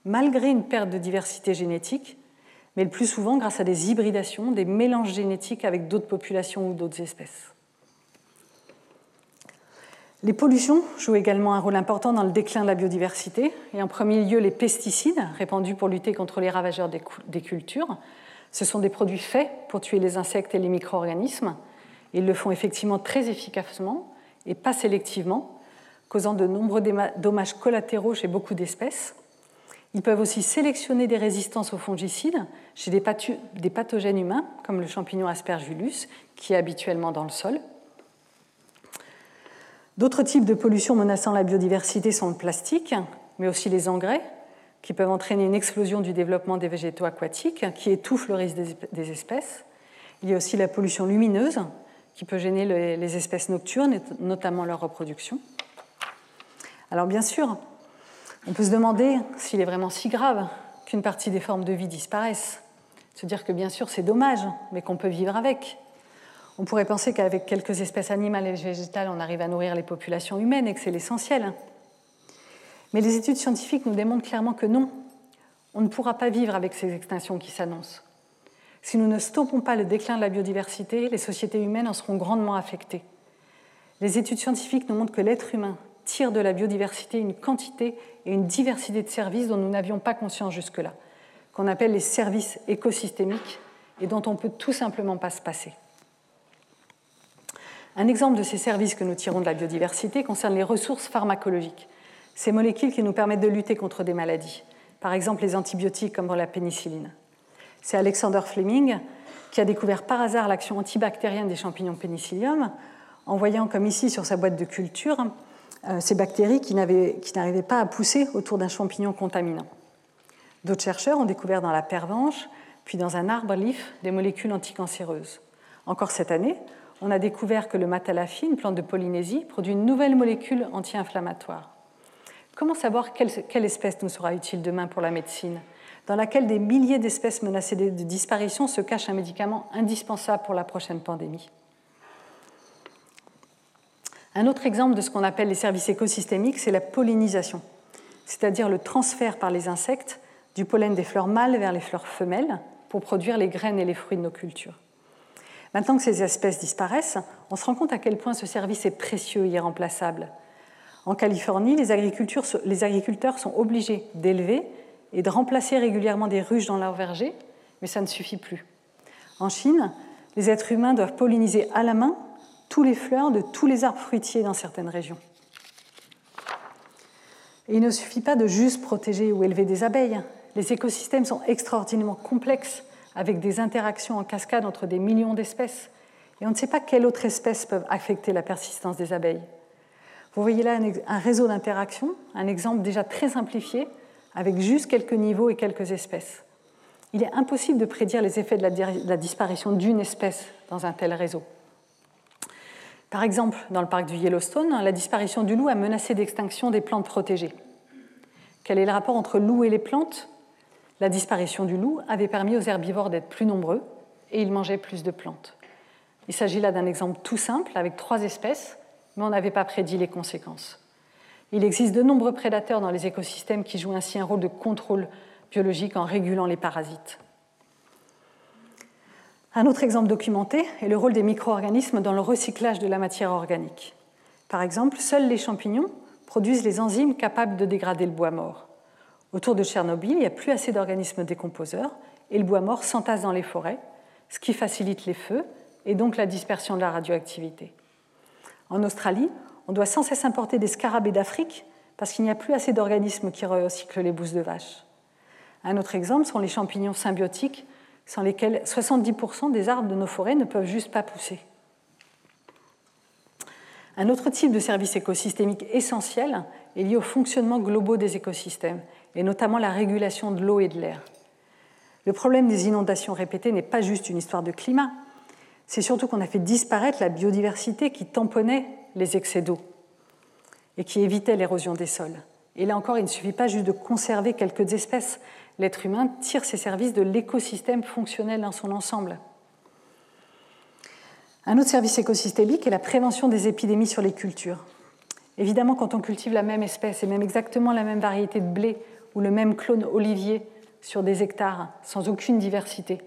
malgré une perte de diversité génétique, mais le plus souvent grâce à des hybridations, des mélanges génétiques avec d'autres populations ou d'autres espèces. Les pollutions jouent également un rôle important dans le déclin de la biodiversité, et en premier lieu les pesticides répandus pour lutter contre les ravageurs des cultures. Ce sont des produits faits pour tuer les insectes et les micro-organismes. Ils le font effectivement très efficacement et pas sélectivement, causant de nombreux dommages collatéraux chez beaucoup d'espèces. Ils peuvent aussi sélectionner des résistances aux fongicides chez des, pathogènes humains, comme le champignon Aspergillus, qui est habituellement dans le sol. D'autres types de pollutions menaçant la biodiversité sont le plastique, mais aussi les engrais, qui peuvent entraîner une explosion du développement des végétaux aquatiques, qui étouffe le risque des espèces. Il y a aussi la pollution lumineuse, qui peut gêner les espèces nocturnes, notamment leur reproduction. Alors bien sûr, on peut se demander s'il est vraiment si grave qu'une partie des formes de vie disparaissent. Se dire que bien sûr c'est dommage, mais qu'on peut vivre avec. On pourrait penser qu'avec quelques espèces animales et végétales, on arrive à nourrir les populations humaines et que c'est l'essentiel. Mais les études scientifiques nous démontrent clairement que non, on ne pourra pas vivre avec ces extinctions qui s'annoncent. Si nous ne stoppons pas le déclin de la biodiversité, les sociétés humaines en seront grandement affectées. Les études scientifiques nous montrent que l'être humain tire de la biodiversité une quantité et une diversité de services dont nous n'avions pas conscience jusque-là, qu'on appelle les services écosystémiques et dont on peut tout simplement pas se passer. Un exemple de ces services que nous tirons de la biodiversité concerne les ressources pharmacologiques, ces molécules qui nous permettent de lutter contre des maladies, par exemple les antibiotiques comme la pénicilline. C'est Alexander Fleming qui a découvert par hasard l'action antibactérienne des champignons pénicillium en voyant, comme ici sur sa boîte de culture, euh, ces bactéries qui n'arrivaient pas à pousser autour d'un champignon contaminant. D'autres chercheurs ont découvert dans la pervenche, puis dans un arbre lif, des molécules anticancéreuses. Encore cette année, on a découvert que le matalafi, une plante de Polynésie, produit une nouvelle molécule anti-inflammatoire. Comment savoir quelle, espèce nous sera utile demain pour la médecine? Dans laquelle des milliers d'espèces menacées de disparition se cache un médicament indispensable pour la prochaine pandémie. Un autre exemple de ce qu'on appelle les services écosystémiques, c'est la pollinisation, c'est-à-dire le transfert par les insectes du pollen des fleurs mâles vers les fleurs femelles pour produire les graines et les fruits de nos cultures. Maintenant que ces espèces disparaissent, on se rend compte à quel point ce service est précieux et irremplaçable. En Californie, les, agriculteurs sont obligés d'élever et de remplacer régulièrement des ruches dans leurs vergers, mais ça ne suffit plus. En Chine, les êtres humains doivent polliniser à la main tous les fleurs de tous les arbres fruitiers dans certaines régions. Il ne suffit pas de juste protéger ou élever des abeilles. Les écosystèmes sont extraordinairement complexes, avec des interactions en cascade entre des millions d'espèces. Et on ne sait pas quelles autres espèces peuvent affecter la persistance des abeilles. Vous voyez là un réseau d'interactions, un exemple déjà très simplifié, avec juste quelques niveaux et quelques espèces. Il est impossible de prédire les effets de la disparition d'une espèce dans un tel réseau. Par exemple, dans le parc du Yellowstone, la disparition du loup a menacé d'extinction des plantes protégées. Quel est le rapport entre loup et les plantes? La disparition du loup avait permis aux herbivores d'être plus nombreux et ils mangeaient plus de plantes. Il s'agit là d'un exemple tout simple avec trois espèces, mais on n'avait pas prédit les conséquences. Il existe de nombreux prédateurs dans les écosystèmes qui jouent ainsi un rôle de contrôle biologique en régulant les parasites. Un autre exemple documenté est le rôle des micro-organismes dans le recyclage de la matière organique. Par exemple, seuls les champignons produisent les enzymes capables de dégrader le bois mort. Autour de Tchernobyl, il n'y a plus assez d'organismes décomposeurs et le bois mort s'entasse dans les forêts, ce qui facilite les feux et donc la dispersion de la radioactivité. En Australie, on doit sans cesse importer des scarabées d'Afrique parce qu'il n'y a plus assez d'organismes qui recyclent les bousses de vache. Un autre exemple sont les champignons symbiotiques, sans lesquels 70% des arbres de nos forêts ne peuvent juste pas pousser. Un autre type de service écosystémique essentiel est lié au fonctionnement global des écosystèmes, et notamment la régulation de l'eau et de l'air. Le problème des inondations répétées n'est pas juste une histoire de climat, c'est surtout qu'on a fait disparaître la biodiversité qui tamponnait les excès d'eau et qui évitait l'érosion des sols. Et là encore, il ne suffit pas juste de conserver quelques espèces. L'être humain tire ses services de l'écosystème fonctionnel dans son ensemble. Un autre service écosystémique est la prévention des épidémies sur les cultures. Évidemment, quand on cultive la même espèce et même exactement la même variété de blé ou le même clone olivier sur des hectares sans aucune diversité,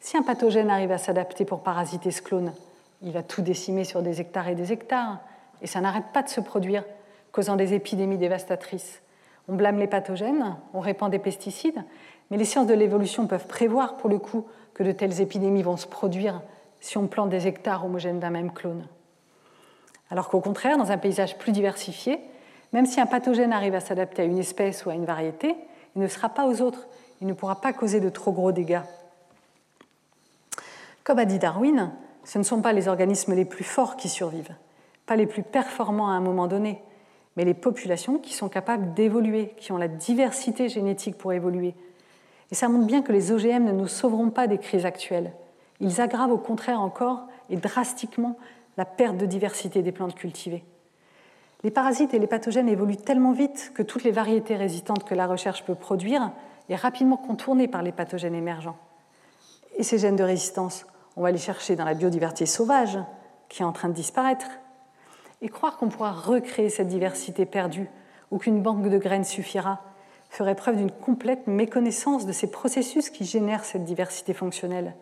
si un pathogène arrive à s'adapter pour parasiter ce clone, il va tout décimer sur des hectares et des hectares, et ça n'arrête pas de se produire, causant des épidémies dévastatrices. On blâme les pathogènes, on répand des pesticides, mais les sciences de l'évolution peuvent prévoir pour le coup que de telles épidémies vont se produire si on plante des hectares homogènes d'un même clone. Alors qu'au contraire, dans un paysage plus diversifié, même si un pathogène arrive à s'adapter à une espèce ou à une variété, il ne sera pas aux autres, il ne pourra pas causer de trop gros dégâts. Comme a dit Darwin, ce ne sont pas les organismes les plus forts qui survivent, pas les plus performants à un moment donné, mais les populations qui sont capables d'évoluer, qui ont la diversité génétique pour évoluer. Et ça montre bien que les OGM ne nous sauveront pas des crises actuelles. Ils aggravent au contraire encore et drastiquement la perte de diversité des plantes cultivées. Les parasites et les pathogènes évoluent tellement vite que toutes les variétés résistantes que la recherche peut produire est rapidement contournée par les pathogènes émergents. Et ces gènes de résistance on va les chercher dans la biodiversité sauvage qui est en train de disparaître. Et croire qu'on pourra recréer cette diversité perdue ou qu'une banque de graines suffira ferait preuve d'une complète méconnaissance de ces processus qui génèrent cette diversité fonctionnelle.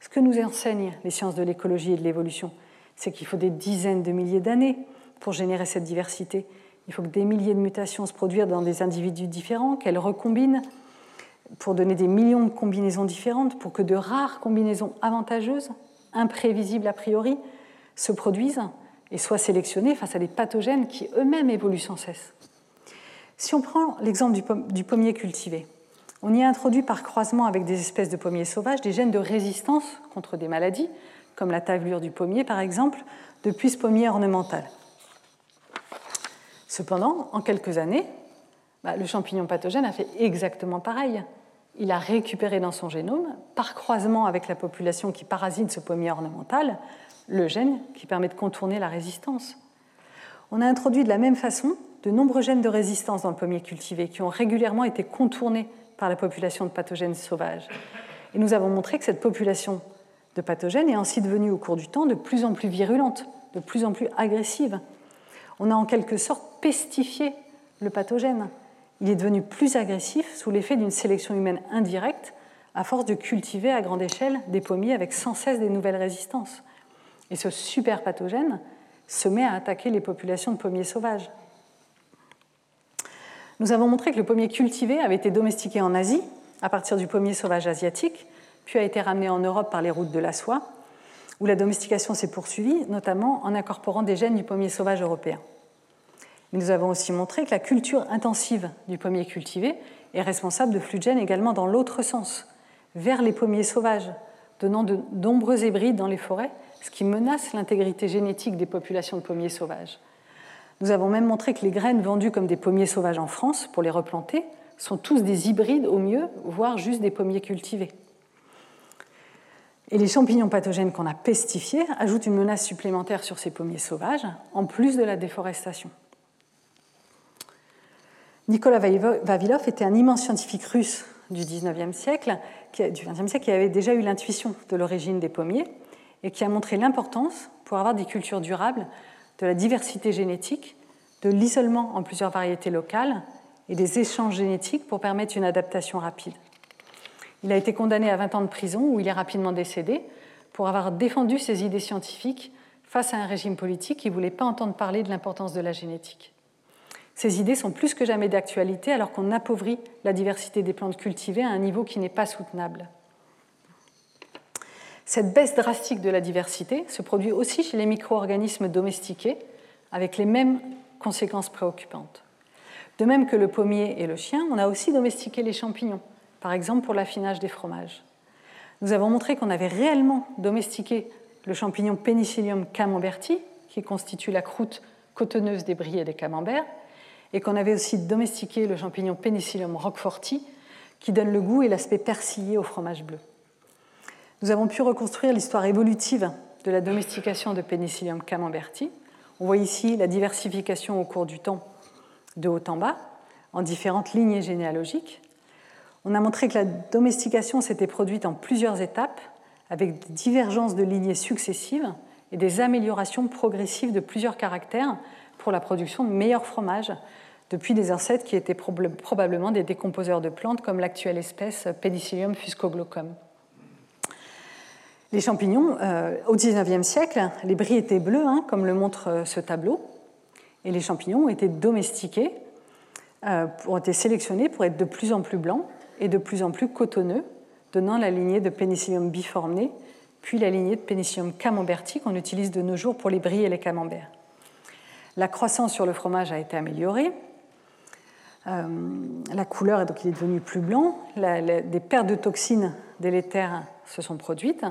Ce que nous enseignent les sciences de l'écologie et de l'évolution, c'est qu'il faut des dizaines de milliers d'années pour générer cette diversité. Il faut que des milliers de mutations se produisent dans des individus différents, qu'elles recombinent, pour donner des millions de combinaisons différentes, pour que de rares combinaisons avantageuses, imprévisibles a priori, se produisent et soient sélectionnées face à des pathogènes qui eux-mêmes évoluent sans cesse. Si on prend l'exemple du, pommier cultivé, on y introduit par croisement avec des espèces de pommiers sauvages des gènes de résistance contre des maladies, comme la tavelure du pommier par exemple, depuis ce pommier ornemental. Cependant, en quelques années, bah, le champignon pathogène a fait exactement pareil il a récupéré dans son génome, par croisement avec la population qui parasite ce pommier ornemental, le gène qui permet de contourner la résistance. On a introduit de la même façon de nombreux gènes de résistance dans le pommier cultivé qui ont régulièrement été contournés par la population de pathogènes sauvages. Et nous avons montré que cette population de pathogènes est ainsi devenue au cours du temps de plus en plus virulente, de plus en plus agressive. On a en quelque sorte pestifié le pathogène il est devenu plus agressif sous l'effet d'une sélection humaine indirecte à force de cultiver à grande échelle des pommiers avec sans cesse des nouvelles résistances. Et ce super pathogène se met à attaquer les populations de pommiers sauvages. Nous avons montré que le pommier cultivé avait été domestiqué en Asie à partir du pommier sauvage asiatique, puis a été ramené en Europe par les routes de la soie, où la domestication s'est poursuivie, notamment en incorporant des gènes du pommier sauvage européen. Nous avons aussi montré que la culture intensive du pommier cultivé est responsable de flux de gènes également dans l'autre sens, vers les pommiers sauvages, donnant de nombreux hybrides dans les forêts, ce qui menace l'intégrité génétique des populations de pommiers sauvages. Nous avons même montré que les graines vendues comme des pommiers sauvages en France pour les replanter sont tous des hybrides au mieux, voire juste des pommiers cultivés. Et les champignons pathogènes qu'on a pestifiés ajoutent une menace supplémentaire sur ces pommiers sauvages, en plus de la déforestation. Nicolas Vavilov était un immense scientifique russe du 19e siècle, du 20e siècle, qui avait déjà eu l'intuition de l'origine des pommiers et qui a montré l'importance, pour avoir des cultures durables, de la diversité génétique, de l'isolement en plusieurs variétés locales et des échanges génétiques pour permettre une adaptation rapide. Il a été condamné à 20 ans de prison où il est rapidement décédé pour avoir défendu ses idées scientifiques face à un régime politique qui ne voulait pas entendre parler de l'importance de la génétique. Ces idées sont plus que jamais d'actualité alors qu'on appauvrit la diversité des plantes cultivées à un niveau qui n'est pas soutenable. Cette baisse drastique de la diversité se produit aussi chez les micro-organismes domestiqués, avec les mêmes conséquences préoccupantes. De même que le pommier et le chien, on a aussi domestiqué les champignons, par exemple pour l'affinage des fromages. Nous avons montré qu'on avait réellement domestiqué le champignon Penicillium camemberti, qui constitue la croûte cotonneuse des bris et des camemberts, et qu'on avait aussi domestiqué le champignon Penicillium roqueforti, qui donne le goût et l'aspect persillé au fromage bleu. Nous avons pu reconstruire l'histoire évolutive de la domestication de Penicillium camemberti. On voit ici la diversification au cours du temps de haut en bas, en différentes lignées généalogiques. On a montré que la domestication s'était produite en plusieurs étapes, avec des divergences de lignées successives et des améliorations progressives de plusieurs caractères pour la production de meilleurs fromages, depuis des ancêtres qui étaient probablement des décomposeurs de plantes comme l'actuelle espèce Penicillium fuscoglocum. Les champignons, euh, au XIXe siècle, les bris étaient bleus, hein, comme le montre euh, ce tableau, et les champignons ont été domestiqués, euh, ont été sélectionnés pour être de plus en plus blancs et de plus en plus cotonneux, donnant la lignée de Penicillium biformné, puis la lignée de Penicillium camemberti qu'on utilise de nos jours pour les bris et les camemberts. La croissance sur le fromage a été améliorée. la couleur donc, il est devenu plus blanc. des pertes de toxines délétères se sont produites.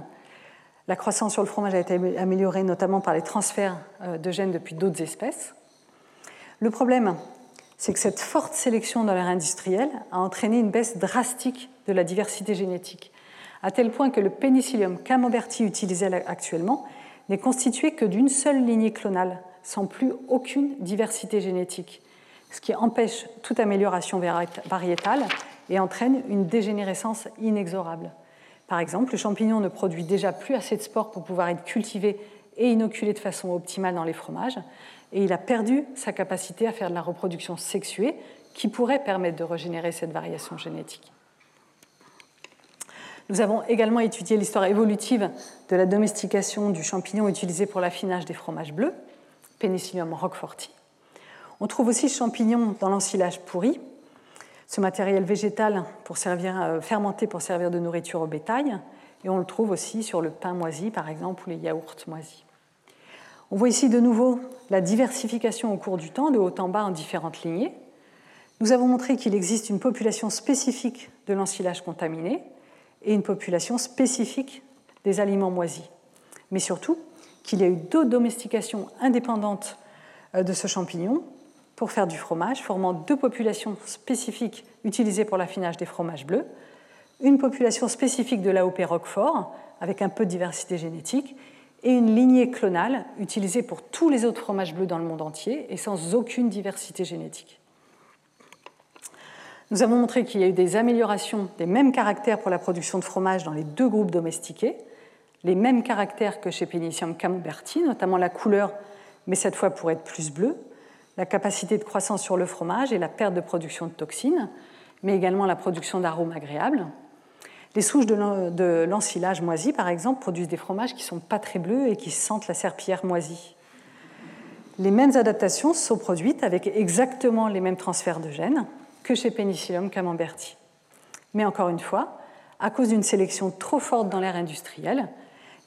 La croissance sur le fromage a été améliorée notamment par les transferts euh, de gènes depuis d'autres espèces. Le problème, c'est que cette forte sélection dans l'ère industrielle a entraîné une baisse drastique de la diversité génétique, à tel point que le pénicillium camemberti utilisé actuellement n'est constitué que d'une seule lignée clonale, sans plus aucune diversité génétique, ce qui empêche toute amélioration variétale et entraîne une dégénérescence inexorable. Par exemple, le champignon ne produit déjà plus assez de spores pour pouvoir être cultivé et inoculé de façon optimale dans les fromages, et il a perdu sa capacité à faire de la reproduction sexuée qui pourrait permettre de régénérer cette variation génétique. Nous avons également étudié l'histoire évolutive de la domestication du champignon utilisé pour l'affinage des fromages bleus, Penicillium roqueforti. On trouve aussi ce champignon dans l'ensilage pourri, ce matériel végétal pour servir, euh, fermenté pour servir de nourriture au bétail, et on le trouve aussi sur le pain moisi, par exemple, ou les yaourts moisis. On voit ici de nouveau la diversification au cours du temps, de haut en bas en différentes lignées. Nous avons montré qu'il existe une population spécifique de l'ensilage contaminé et une population spécifique des aliments moisis. Mais surtout, qu'il y a eu deux domestications indépendantes euh, de ce champignon pour faire du fromage, formant deux populations spécifiques utilisées pour l'affinage des fromages bleus, une population spécifique de l'AOP Roquefort, avec un peu de diversité génétique, et une lignée clonale utilisée pour tous les autres fromages bleus dans le monde entier et sans aucune diversité génétique. Nous avons montré qu'il y a eu des améliorations des mêmes caractères pour la production de fromage dans les deux groupes domestiqués, les mêmes caractères que chez Penicillium camemberti, notamment la couleur, mais cette fois pour être plus bleue, la capacité de croissance sur le fromage et la perte de production de toxines, mais également la production d'arômes agréables. Les souches de l'ensilage moisi, par exemple, produisent des fromages qui ne sont pas très bleus et qui sentent la serpillière moisie. Les mêmes adaptations sont produites avec exactement les mêmes transferts de gènes que chez Penicillium camemberti. Mais encore une fois, à cause d'une sélection trop forte dans l'ère industrielle,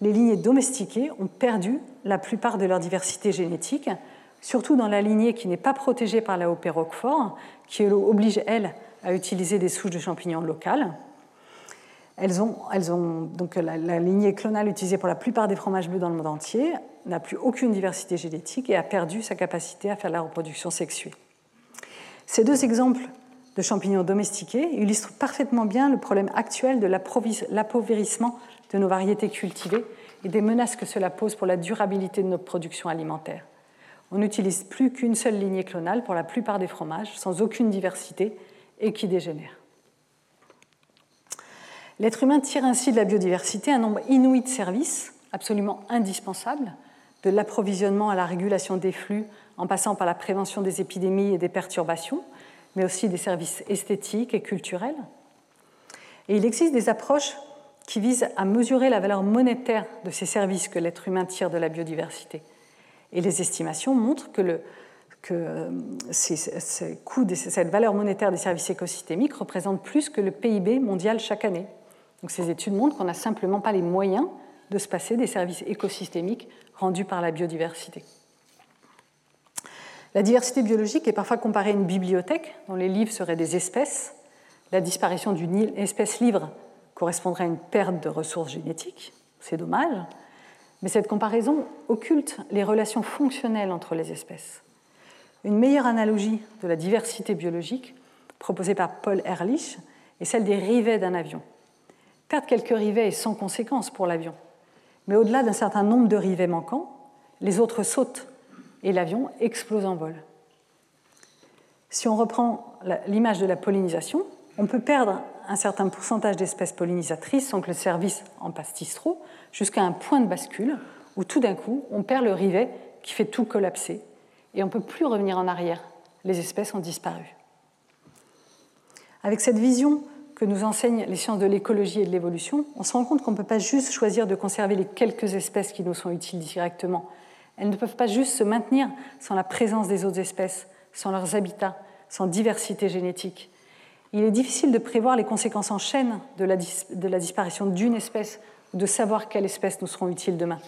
les lignées domestiquées ont perdu la plupart de leur diversité génétique surtout dans la lignée qui n'est pas protégée par la OP Roquefort, qui oblige, elle, à utiliser des souches de champignons locales. Elles ont, donc la, la, lignée clonale utilisée pour la plupart des fromages bleus dans le monde entier n'a plus aucune diversité génétique et a perdu sa capacité à faire la reproduction sexuée. Ces deux exemples de champignons domestiqués illustrent parfaitement bien le problème actuel de l'appauvrissement de nos variétés cultivées et des menaces que cela pose pour la durabilité de notre production alimentaire. On n'utilise plus qu'une seule lignée clonale pour la plupart des fromages, sans aucune diversité et qui dégénère. L'être humain tire ainsi de la biodiversité un nombre inouï de services absolument indispensables, de l'approvisionnement à la régulation des flux, en passant par la prévention des épidémies et des perturbations, mais aussi des services esthétiques et culturels. Et il existe des approches qui visent à mesurer la valeur monétaire de ces services que l'être humain tire de la biodiversité. Et les estimations montrent que, euh, cette valeur monétaire des services écosystémiques représentent plus que le PIB mondial chaque année. Donc ces études montrent qu'on n'a simplement pas les moyens de se passer des services écosystémiques rendus par la biodiversité. La diversité biologique est parfois comparée à une bibliothèque dont les livres seraient des espèces. La disparition d'une espèce livre correspondrait à une perte de ressources génétiques. C'est dommage. Mais cette comparaison occulte les relations fonctionnelles entre les espèces. Une meilleure analogie de la diversité biologique, proposée par Paul Ehrlich, est celle des rivets d'un avion. Perdre quelques rivets est sans conséquence pour l'avion. Mais au-delà d'un certain nombre de rivets manquants, les autres sautent et l'avion explose en vol. Si on reprend l'image de la pollinisation, on peut perdre un certain pourcentage d'espèces pollinisatrices sans que le service en pastisse trop, jusqu'à un point de bascule où tout d'un coup, on perd le rivet qui fait tout collapser et on ne peut plus revenir en arrière. Les espèces ont disparu. Avec cette vision que nous enseignent les sciences de l'écologie et de l'évolution, on se rend compte qu'on ne peut pas juste choisir de conserver les quelques espèces qui nous sont utiles directement, elles ne peuvent pas juste se maintenir sans la présence des autres espèces, sans leurs habitats, sans diversité génétique. Il est difficile de prévoir les conséquences en chaîne de la, disparition d'une espèce ou de savoir quelles espèces nous seront utiles demain.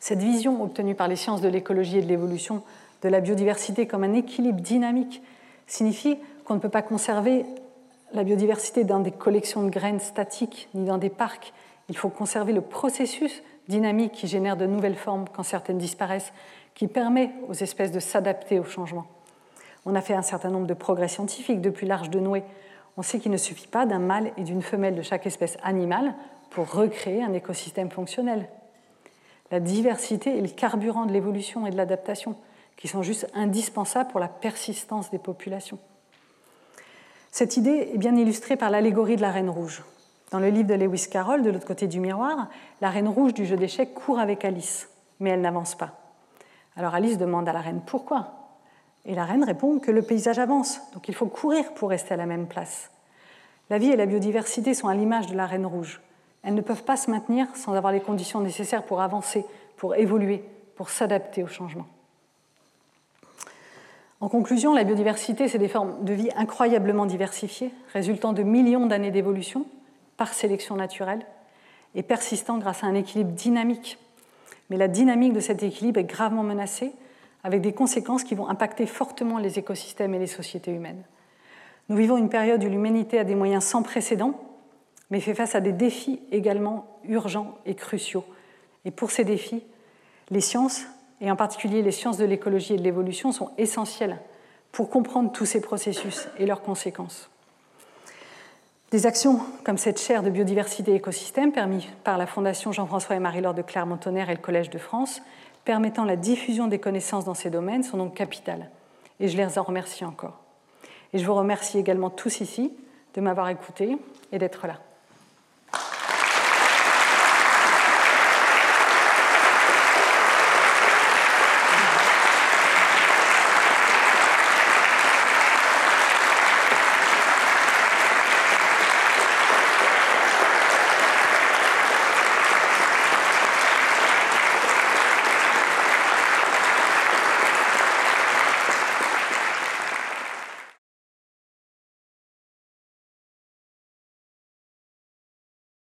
Cette vision obtenue par les sciences de l'écologie et de l'évolution de la biodiversité comme un équilibre dynamique signifie qu'on ne peut pas conserver la biodiversité dans des collections de graines statiques ni dans des parcs. Il faut conserver le processus dynamique qui génère de nouvelles formes quand certaines disparaissent, qui permet aux espèces de s'adapter au changement. On a fait un certain nombre de progrès scientifiques depuis l'Arche de Noé. On sait qu'il ne suffit pas d'un mâle et d'une femelle de chaque espèce animale pour recréer un écosystème fonctionnel. La diversité est le carburant de l'évolution et de l'adaptation, qui sont juste indispensables pour la persistance des populations. Cette idée est bien illustrée par l'allégorie de la reine rouge. Dans le livre de Lewis Carroll, de l'autre côté du miroir, la reine rouge du jeu d'échecs court avec Alice, mais elle n'avance pas. Alors Alice demande à la reine pourquoi Et la reine répond que le paysage avance, donc il faut courir pour rester à la même place. La vie et la biodiversité sont à l'image de la reine rouge. Elles ne peuvent pas se maintenir sans avoir les conditions nécessaires pour avancer, pour évoluer, pour s'adapter au changement. En conclusion, la biodiversité, c'est des formes de vie incroyablement diversifiées, résultant de millions d'années d'évolution, par sélection naturelle et persistant grâce à un équilibre dynamique. Mais la dynamique de cet équilibre est gravement menacée avec des conséquences qui vont impacter fortement les écosystèmes et les sociétés humaines. Nous vivons une période où l'humanité a des moyens sans précédent, mais fait face à des défis également urgents et cruciaux. Et pour ces défis, les sciences, et en particulier les sciences de l'écologie et de l'évolution, sont essentielles pour comprendre tous ces processus et leurs conséquences. Des actions comme cette chaire de biodiversité et écosystème, permise par la Fondation Jean-François et Marie-Laure de Clermont-Tonnerre et le Collège de France, permettant la diffusion des connaissances dans ces domaines, sont donc capitales. Et je les en remercie encore. Et je vous remercie également tous ici de m'avoir écouté et d'être là.